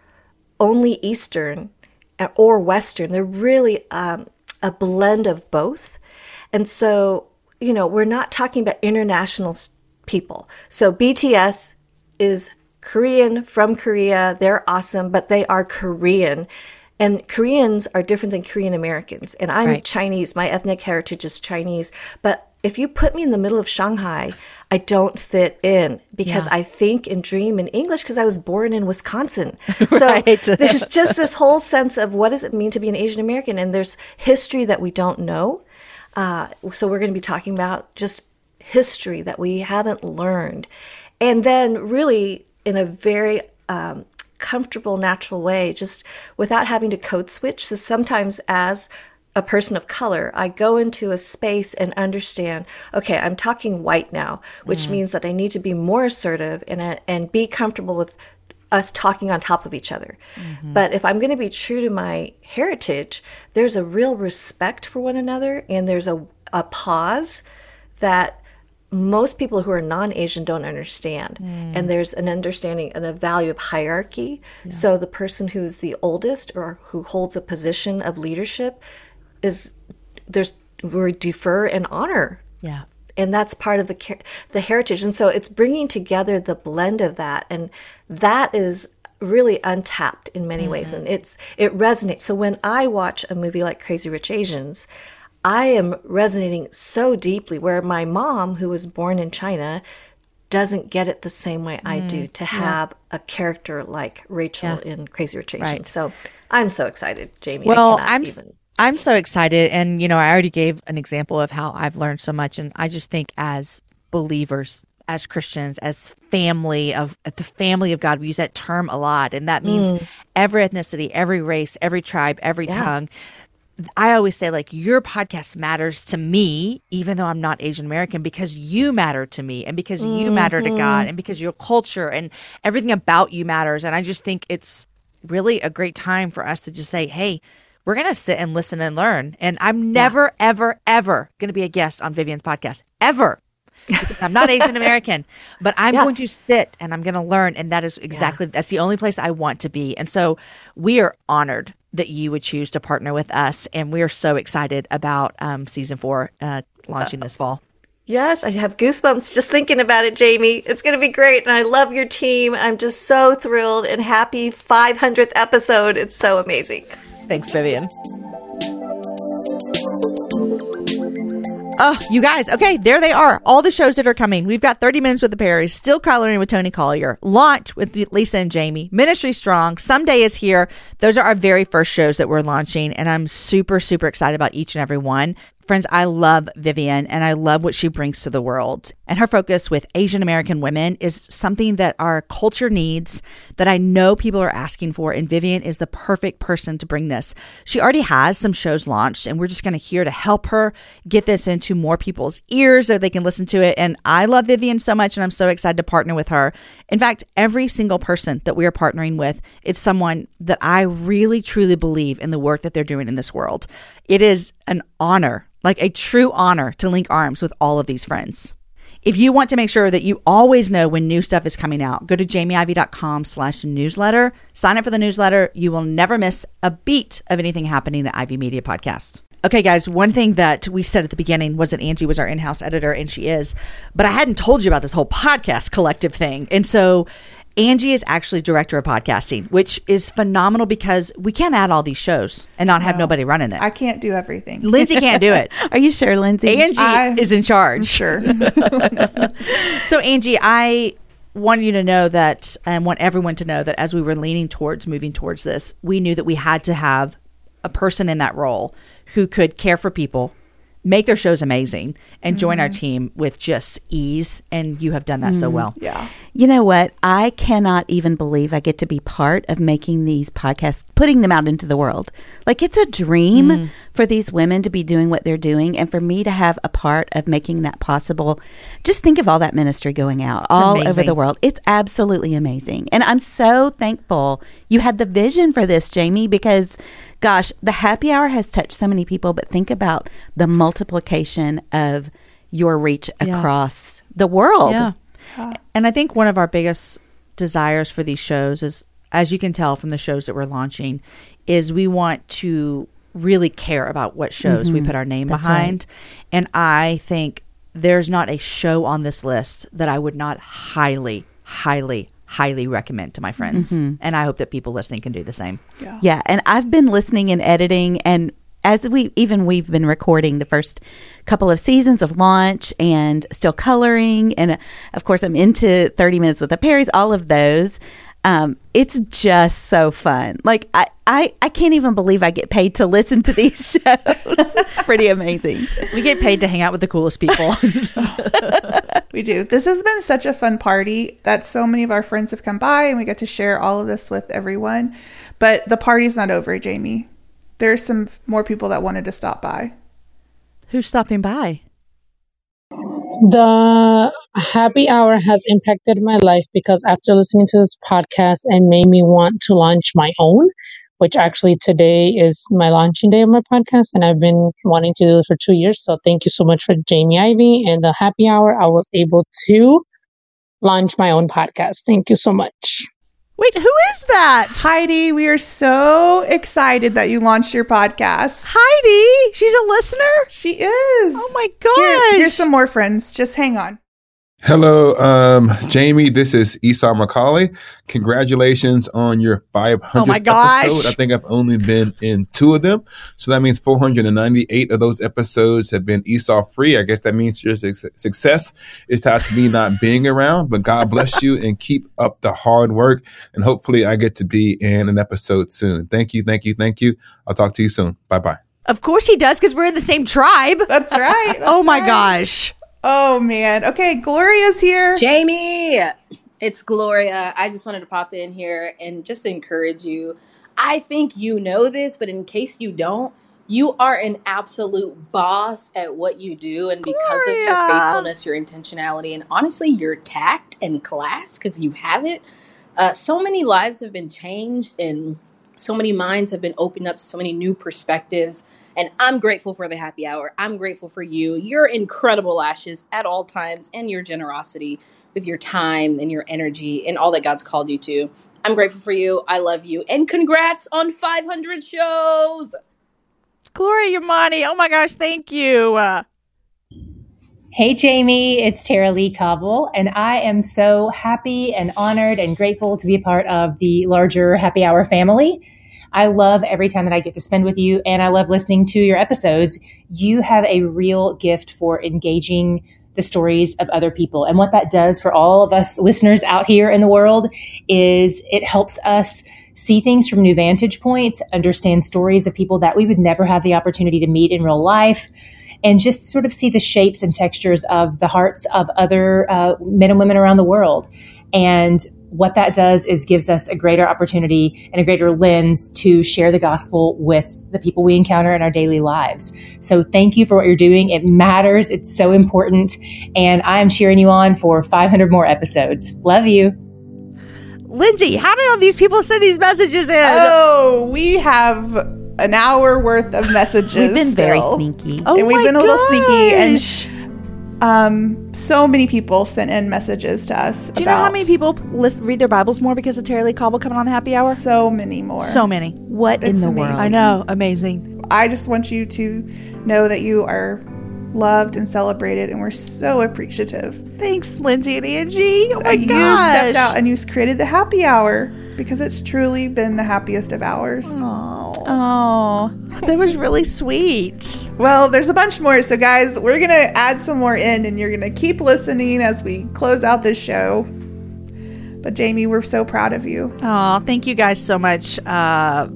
only Eastern uh, or Western. They're really um, a blend of both, and so you know we're not talking about international people. So BTS is Korean from Korea. They're awesome, but they are Korean. And Koreans are different than Korean Americans. And I'm Right. Chinese. My ethnic heritage is Chinese. But if you put me in the middle of Shanghai, I don't fit in because I think and dream in English because I was born in Wisconsin. [laughs] So Right. [laughs] there's just this whole sense of what does it mean to be an Asian American? And there's history that we don't know. Uh, so we're going to be talking about just history that we haven't learned. And then, really, in a very um, comfortable, natural way, just without having to code switch. So sometimes, as a person of color, I go into a space and understand, okay, I'm talking white now, which means that I need to be more assertive and, uh, and be comfortable with us talking on top of each other. But if I'm going to be true to my heritage, there's a real respect for one another and there's a, a pause that most people who are non-asian don't understand. Hmm. And there's an understanding and a value of hierarchy. So the person who's the oldest or who holds a position of leadership is there's we defer and honor. Yeah. and that's part of the the heritage. And so it's bringing together the blend of that. And that is really untapped in many ways. Mm-hmm. And it's it resonates. So when i watch a movie like crazy rich asians i am resonating so deeply where my mom who was born in china doesn't get it the same way i do mm, to have a character like rachel in crazy rich asians. Right. so i'm so excited jamie. Well, I'm even I'm so excited, and you know, I already gave an example of how I've learned so much, and I just think as believers, as Christians, as family of the family of God, we use that term a lot, and that means mm. every ethnicity, every race, every tribe, every tongue. I always say, like, your podcast matters to me, even though I'm not Asian American, because you matter to me and because you matter to God mm-hmm. and because your culture and everything about you matters. And I just think it's really a great time for us to just say, hey, we're going to sit and listen and learn. And I'm never, ever, ever going to be a guest on Vivian's podcast, ever. I'm not Asian American, but I'm going to sit and I'm going to learn. And that is exactly, that's the only place I want to be. And so we are honored that you would choose to partner with us. And we are so excited about um, season four uh, launching this fall. Yes, I have goosebumps just thinking about it, Jamie. It's going to be great. And I love your team. I'm just so thrilled and happy 500th episode. It's so amazing. Thanks, Vivian. Oh, you guys. Okay, there they are. All the shows that are coming. We've got 30 Minutes with the Perrys, Still Coloring with Toni Collier, Launch with Lisa and Jamie, Ministry Strong, Someday is Here. Those are our very first shows that we're launching, and I'm super, super excited about each and every one. Friends, I love Vivian and I love what she brings to the world. And her focus with Asian American women is something that our culture needs, that I know people are asking for. And Vivian is the perfect person to bring this. She already has some shows launched, and we're just going to here to help her get this into more people's ears so they can listen to it. And I love Vivian so much, and I'm so excited to partner with her. In fact, every single person that we are partnering with, it's someone that I really, truly believe in the work that they're doing in this world. It is an honor like a true honor to link arms with all of these friends. If you want to make sure that you always know when new stuff is coming out, go to jamieivey.com slash newsletter. Sign up for the newsletter. You will never miss a beat of anything happening at Ivey Media Podcast. Okay, guys, one thing that we said at the beginning was that Angie was our in house editor, and she is, but I hadn't told you about this whole podcast collective thing. And so Angie is actually director of podcasting, which is phenomenal because we can't add all these shows and not have nobody running it. I can't do everything. Lindsay can't do it. [laughs] Are you sure, Lindsay? Angie I- is in charge. Sure. [laughs] [laughs] So, Angie, I want you to know that and want everyone to know that as we were leaning towards moving towards this, we knew that we had to have a person in that role who could care for people, make their shows amazing, and join our team with just ease. And you have done that so well. yeah. You know what? I cannot even believe I get to be part of making these podcasts, putting them out into the world. Like it's a dream Mm. for these women to be doing what they're doing and for me to have a part of making that possible. Just think of all that ministry going out all over the world. It's absolutely amazing. And I'm so thankful you had the vision for this, Jamie, because gosh, the happy hour has touched so many people, but think about the multiplication of your reach Yeah. across the world. Yeah. And I think one of our biggest desires for these shows is, as you can tell from the shows that we're launching, is we want to really care about what shows we mm-hmm. put our name behind. And I think there's not a show on this list that I would not highly, highly, highly recommend to my friends. And I hope that people listening can do the same. Yeah, and I've been listening and editing and as we even we've been recording the first couple of seasons of launch and still coloring and uh, of course I'm into 30 minutes with the Perrys all of those um, it's just so fun like I, I I can't even believe I get paid to listen to these [laughs] shows it's pretty amazing We get paid to hang out with the coolest people. [laughs] [laughs] We do. This has been such a fun party that so many of our friends have come by and we get to share all of this with everyone. But the party's not over, Jamie. There's some more people that wanted to stop by. Who's stopping by? The happy hour has impacted my life because after listening to this podcast, it made me want to launch my own, which actually today is my launching day of my podcast, and I've been wanting to do it for two years. So thank you so much for Jamie Ivey and the happy hour. I was able to launch my own podcast. Thank you so much. Wait, who is that? Heidi, we are so excited that you launched your podcast. Heidi, she's a listener. She is. Oh my gosh. Here, here's some more friends. Just hang on. Hello, um, Jamie. This is Esau McCauley. Congratulations on your 500th Oh my gosh. episode. I think I've only been in two of them. So that means 498 of those episodes have been Esau free. I guess that means your suc- success is tied to me not being around, but God bless you and keep up the hard work. And hopefully I get to be in an episode soon. Thank you. Thank you. Thank you. I'll talk to you soon. Bye bye. Of course he does because we're in the same tribe. That's right. [laughs] oh my right. gosh. Oh man. Okay, Gloria's here. Jamie, it's Gloria. I just wanted to pop in here and just encourage you. I think you know this, but in case you don't, you are an absolute boss at what you do. And because of your faithfulness, your intentionality, and honestly, your tact and class, because you have it, uh, so many lives have been changed and so many minds have been opened up to so many new perspectives. And I'm grateful for the happy hour. I'm grateful for you. Your incredible lashes at all times and your generosity with your time and your energy and all that God's called you to. I'm grateful for you. I love you. And congrats on 500 shows. Gloria Yamani. Oh my gosh, thank you. Uh, Hey, Jamie, it's Tara-Leigh Cobble, and I am so happy and honored and grateful to be a part of the larger Happy Hour family. I love every time that I get to spend with you, and I love listening to your episodes. You have a real gift for engaging the stories of other people. And what that does for all of us listeners out here in the world is it helps us see things from new vantage points, understand stories of people that we would never have the opportunity to meet in real life and just sort of see the shapes and textures of the hearts of other uh, men and women around the world. And what that does is gives us a greater opportunity and a greater lens to share the gospel with the people we encounter in our daily lives. So thank you for what you're doing. It matters. It's so important. And I am cheering you on for 500 more episodes. Love you. Lindsay, how did all these people send these messages in? Oh, we have an hour worth of messages. We've been very sneaky. Oh and we've been a little sneaky and gosh. Um so many people sent in messages to us Do you know how many people list, read their Bibles more because of Tara-Leigh Cobble coming on the happy hour? so many more. So many. What in the amazing. world? I know. Amazing. I just want you to know that you are loved and celebrated and we're so appreciative. Thanks, Lindsay and Angie. Oh my that you stepped out and you created the happy hour because it's truly been the happiest of hours. Oh, oh, that was really sweet. Well, there's a bunch more. So, guys, we're going to add some more in and you're going to keep listening as we close out this show. But, Jamie, we're so proud of you. Oh, thank you guys so much. Uh,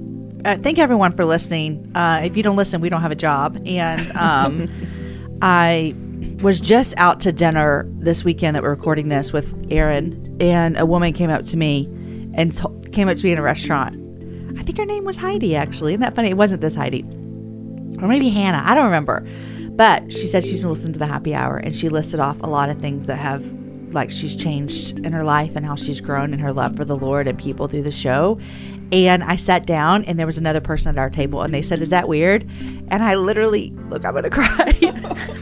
uh, thank everyone for listening. Uh, if you don't listen, we don't have a job. And um, [laughs] I was just out to dinner this weekend that we're recording this with Aaron, and a woman came up to me and t- came up to me in a restaurant. I think her name was Heidi, actually. Isn't that funny? It wasn't this Heidi. Or maybe Hannah. I don't remember. But she said she's been listening to the happy hour and she listed off a lot of things that have, like, she's changed in her life and how she's grown in her love for the Lord and people through the show. And I sat down and there was another person at our table and they said, Is that weird? And I literally, look, I'm going [laughs] to cry.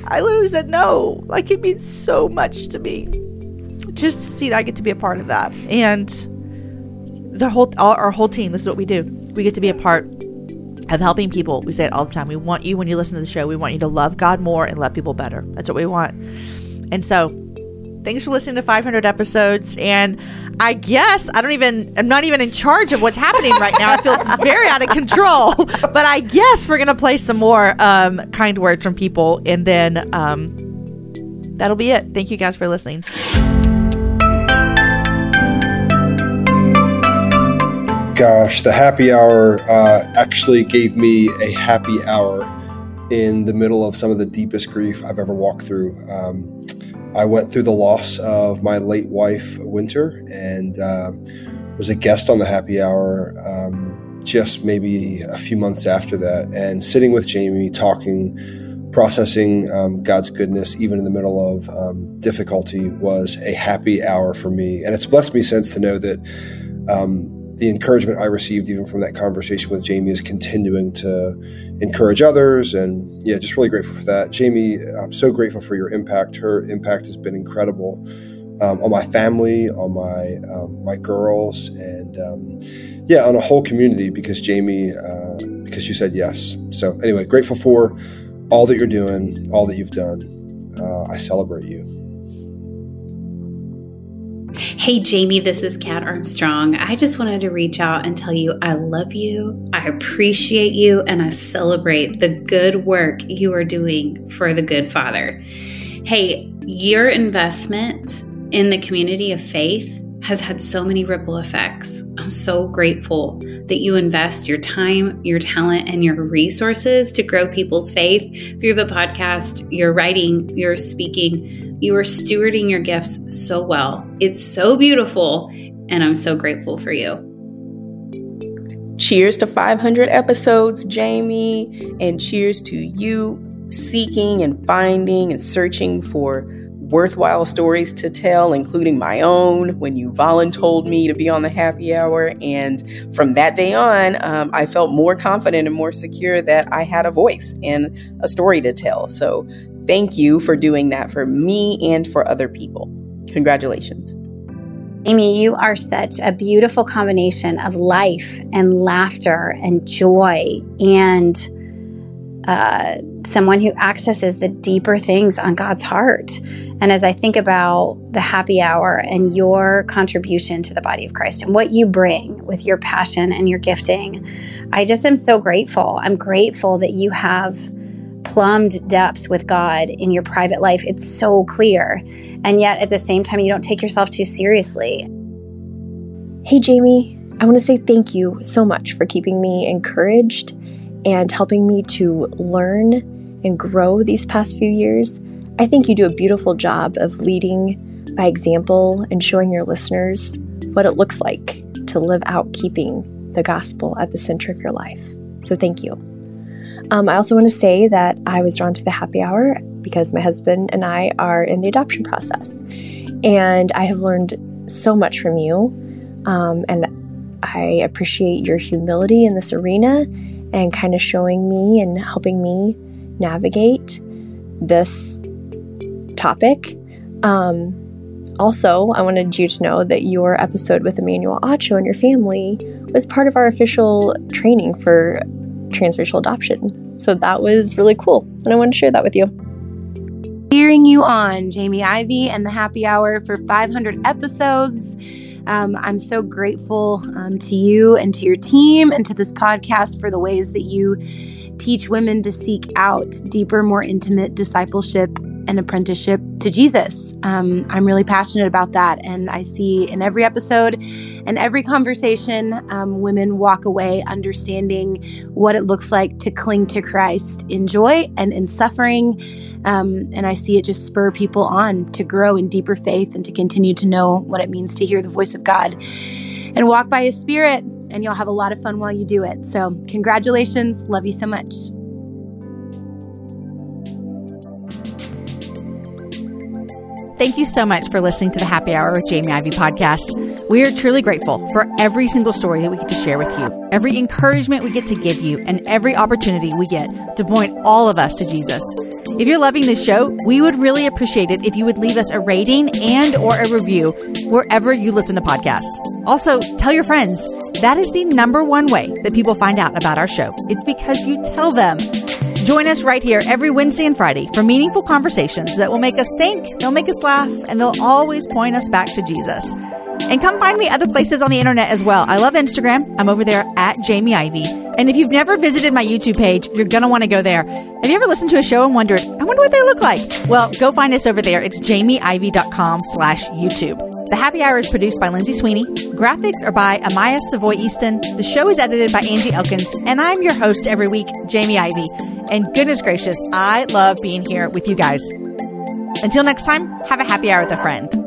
I literally said, No. Like, it means so much to me just to see that I get to be a part of that. And the whole, all, our whole team, this is what we do. We get to be a part of helping people. We say it all the time. We want you, when you listen to the show, we want you to love God more and love people better. That's what we want. And so, thanks for listening to 500 episodes. And I guess I don't even, I'm not even in charge of what's happening right now. It feels [laughs] very out of control. But I guess we're going to play some more um, kind words from people. And then um, that'll be it. Thank you guys for listening. Gosh, the happy hour uh, actually gave me a happy hour in the middle of some of the deepest grief I've ever walked through. Um, I went through the loss of my late wife, Winter, and uh, was a guest on the happy hour um, just maybe a few months after that. And sitting with Jamie, talking, processing um, God's goodness, even in the middle of um, difficulty, was a happy hour for me. And it's blessed me since to know that um, the encouragement I received even from that conversation with Jamie is continuing to encourage others. And yeah, just really grateful for that. Jamie, I'm so grateful for your impact. Her impact has been incredible um, on my family, on my um, my girls, and um, yeah, on a whole community because Jamie, uh, because you said yes. So anyway, grateful for all that you're doing, all that you've done. Uh, I celebrate you. Hey, Jamie, this is Kat Armstrong. I just wanted to reach out and tell you I love you, I appreciate you, and I celebrate the good work you are doing for the good Father. Hey, your investment in the community of faith has had so many ripple effects. I'm so grateful that you invest your time, your talent, and your resources to grow people's faith through the podcast, your writing, your speaking. You are stewarding your gifts so well. It's so beautiful, and I'm so grateful for you. Cheers to 500 episodes, Jamie, and cheers to you seeking and finding and searching for worthwhile stories to tell, including my own when you voluntold me to be on the happy hour. And from that day on, um, I felt more confident and more secure that I had a voice and a story to tell. So thank you for doing that for me and for other people. Congratulations. Amy, you are such a beautiful combination of life and laughter and joy and uh, someone who accesses the deeper things on God's heart. And as I think about the happy hour and your contribution to the body of Christ and what you bring with your passion and your gifting, I just am so grateful. I'm grateful that you have plumbed depths with God in your private life. It's so clear. And yet at the same time, you don't take yourself too seriously. Hey, Jamie, I want to say thank you so much for keeping me encouraged and helping me to learn and grow these past few years. I think you do a beautiful job of leading by example and showing your listeners what it looks like to live out keeping the gospel at the center of your life. So, thank you. Um, I also want to say that I was drawn to the happy hour because my husband and I are in the adoption process. And I have learned so much from you. Um, and I appreciate your humility in this arena and kind of showing me and helping me navigate this topic. Um, also, I wanted you to know that your episode with Emmanuel Acho and your family was part of our official training for transracial adoption. So that was really cool. And I wanted to share that with you. Hearing you on Jamie Ivey and the Happy Hour for 500 episodes. Um, I'm so grateful um, to you and to your team and to this podcast for the ways that you teach women to seek out deeper, more intimate discipleship and apprenticeship to Jesus. Um, I'm really passionate about that. And I see in every episode and every conversation, um, women walk away understanding what it looks like to cling to Christ in joy and in suffering. Um, and I see it just spur people on to grow in deeper faith and to continue to know what it means to hear the voice of God and walk by His Spirit. And you'll have a lot of fun while you do it. So, congratulations. Love you so much. Thank you so much for listening to the Happy Hour with Jamie Ivey podcast. We are truly grateful for every single story that we get to share with you, every encouragement we get to give you, and every opportunity we get to point all of us to Jesus. If you're loving this show, we would really appreciate it if you would leave us a rating and or a review wherever you listen to podcasts. Also, tell your friends. That is the number one way that people find out about our show. It's because you tell them. Join us right here every Wednesday and Friday for meaningful conversations that will make us think, they'll make us laugh, and they'll always point us back to Jesus. And come find me other places on the internet as well. I love Instagram. I'm over there at Jamie Ivey. And if you've never visited my YouTube page, you're going to want to go there. Have you ever listened to a show and wondered, I wonder what they look like? Well, go find us over there. It's jamieivey.com slash YouTube. The Happy Hour is produced by Lindsay Sweeney. Graphics are by Amaya Savoy Easton. The show is edited by Angie Elkins. And I'm your host every week, Jamie Ivey. And goodness gracious, I love being here with you guys. Until next time, have a happy hour with a friend.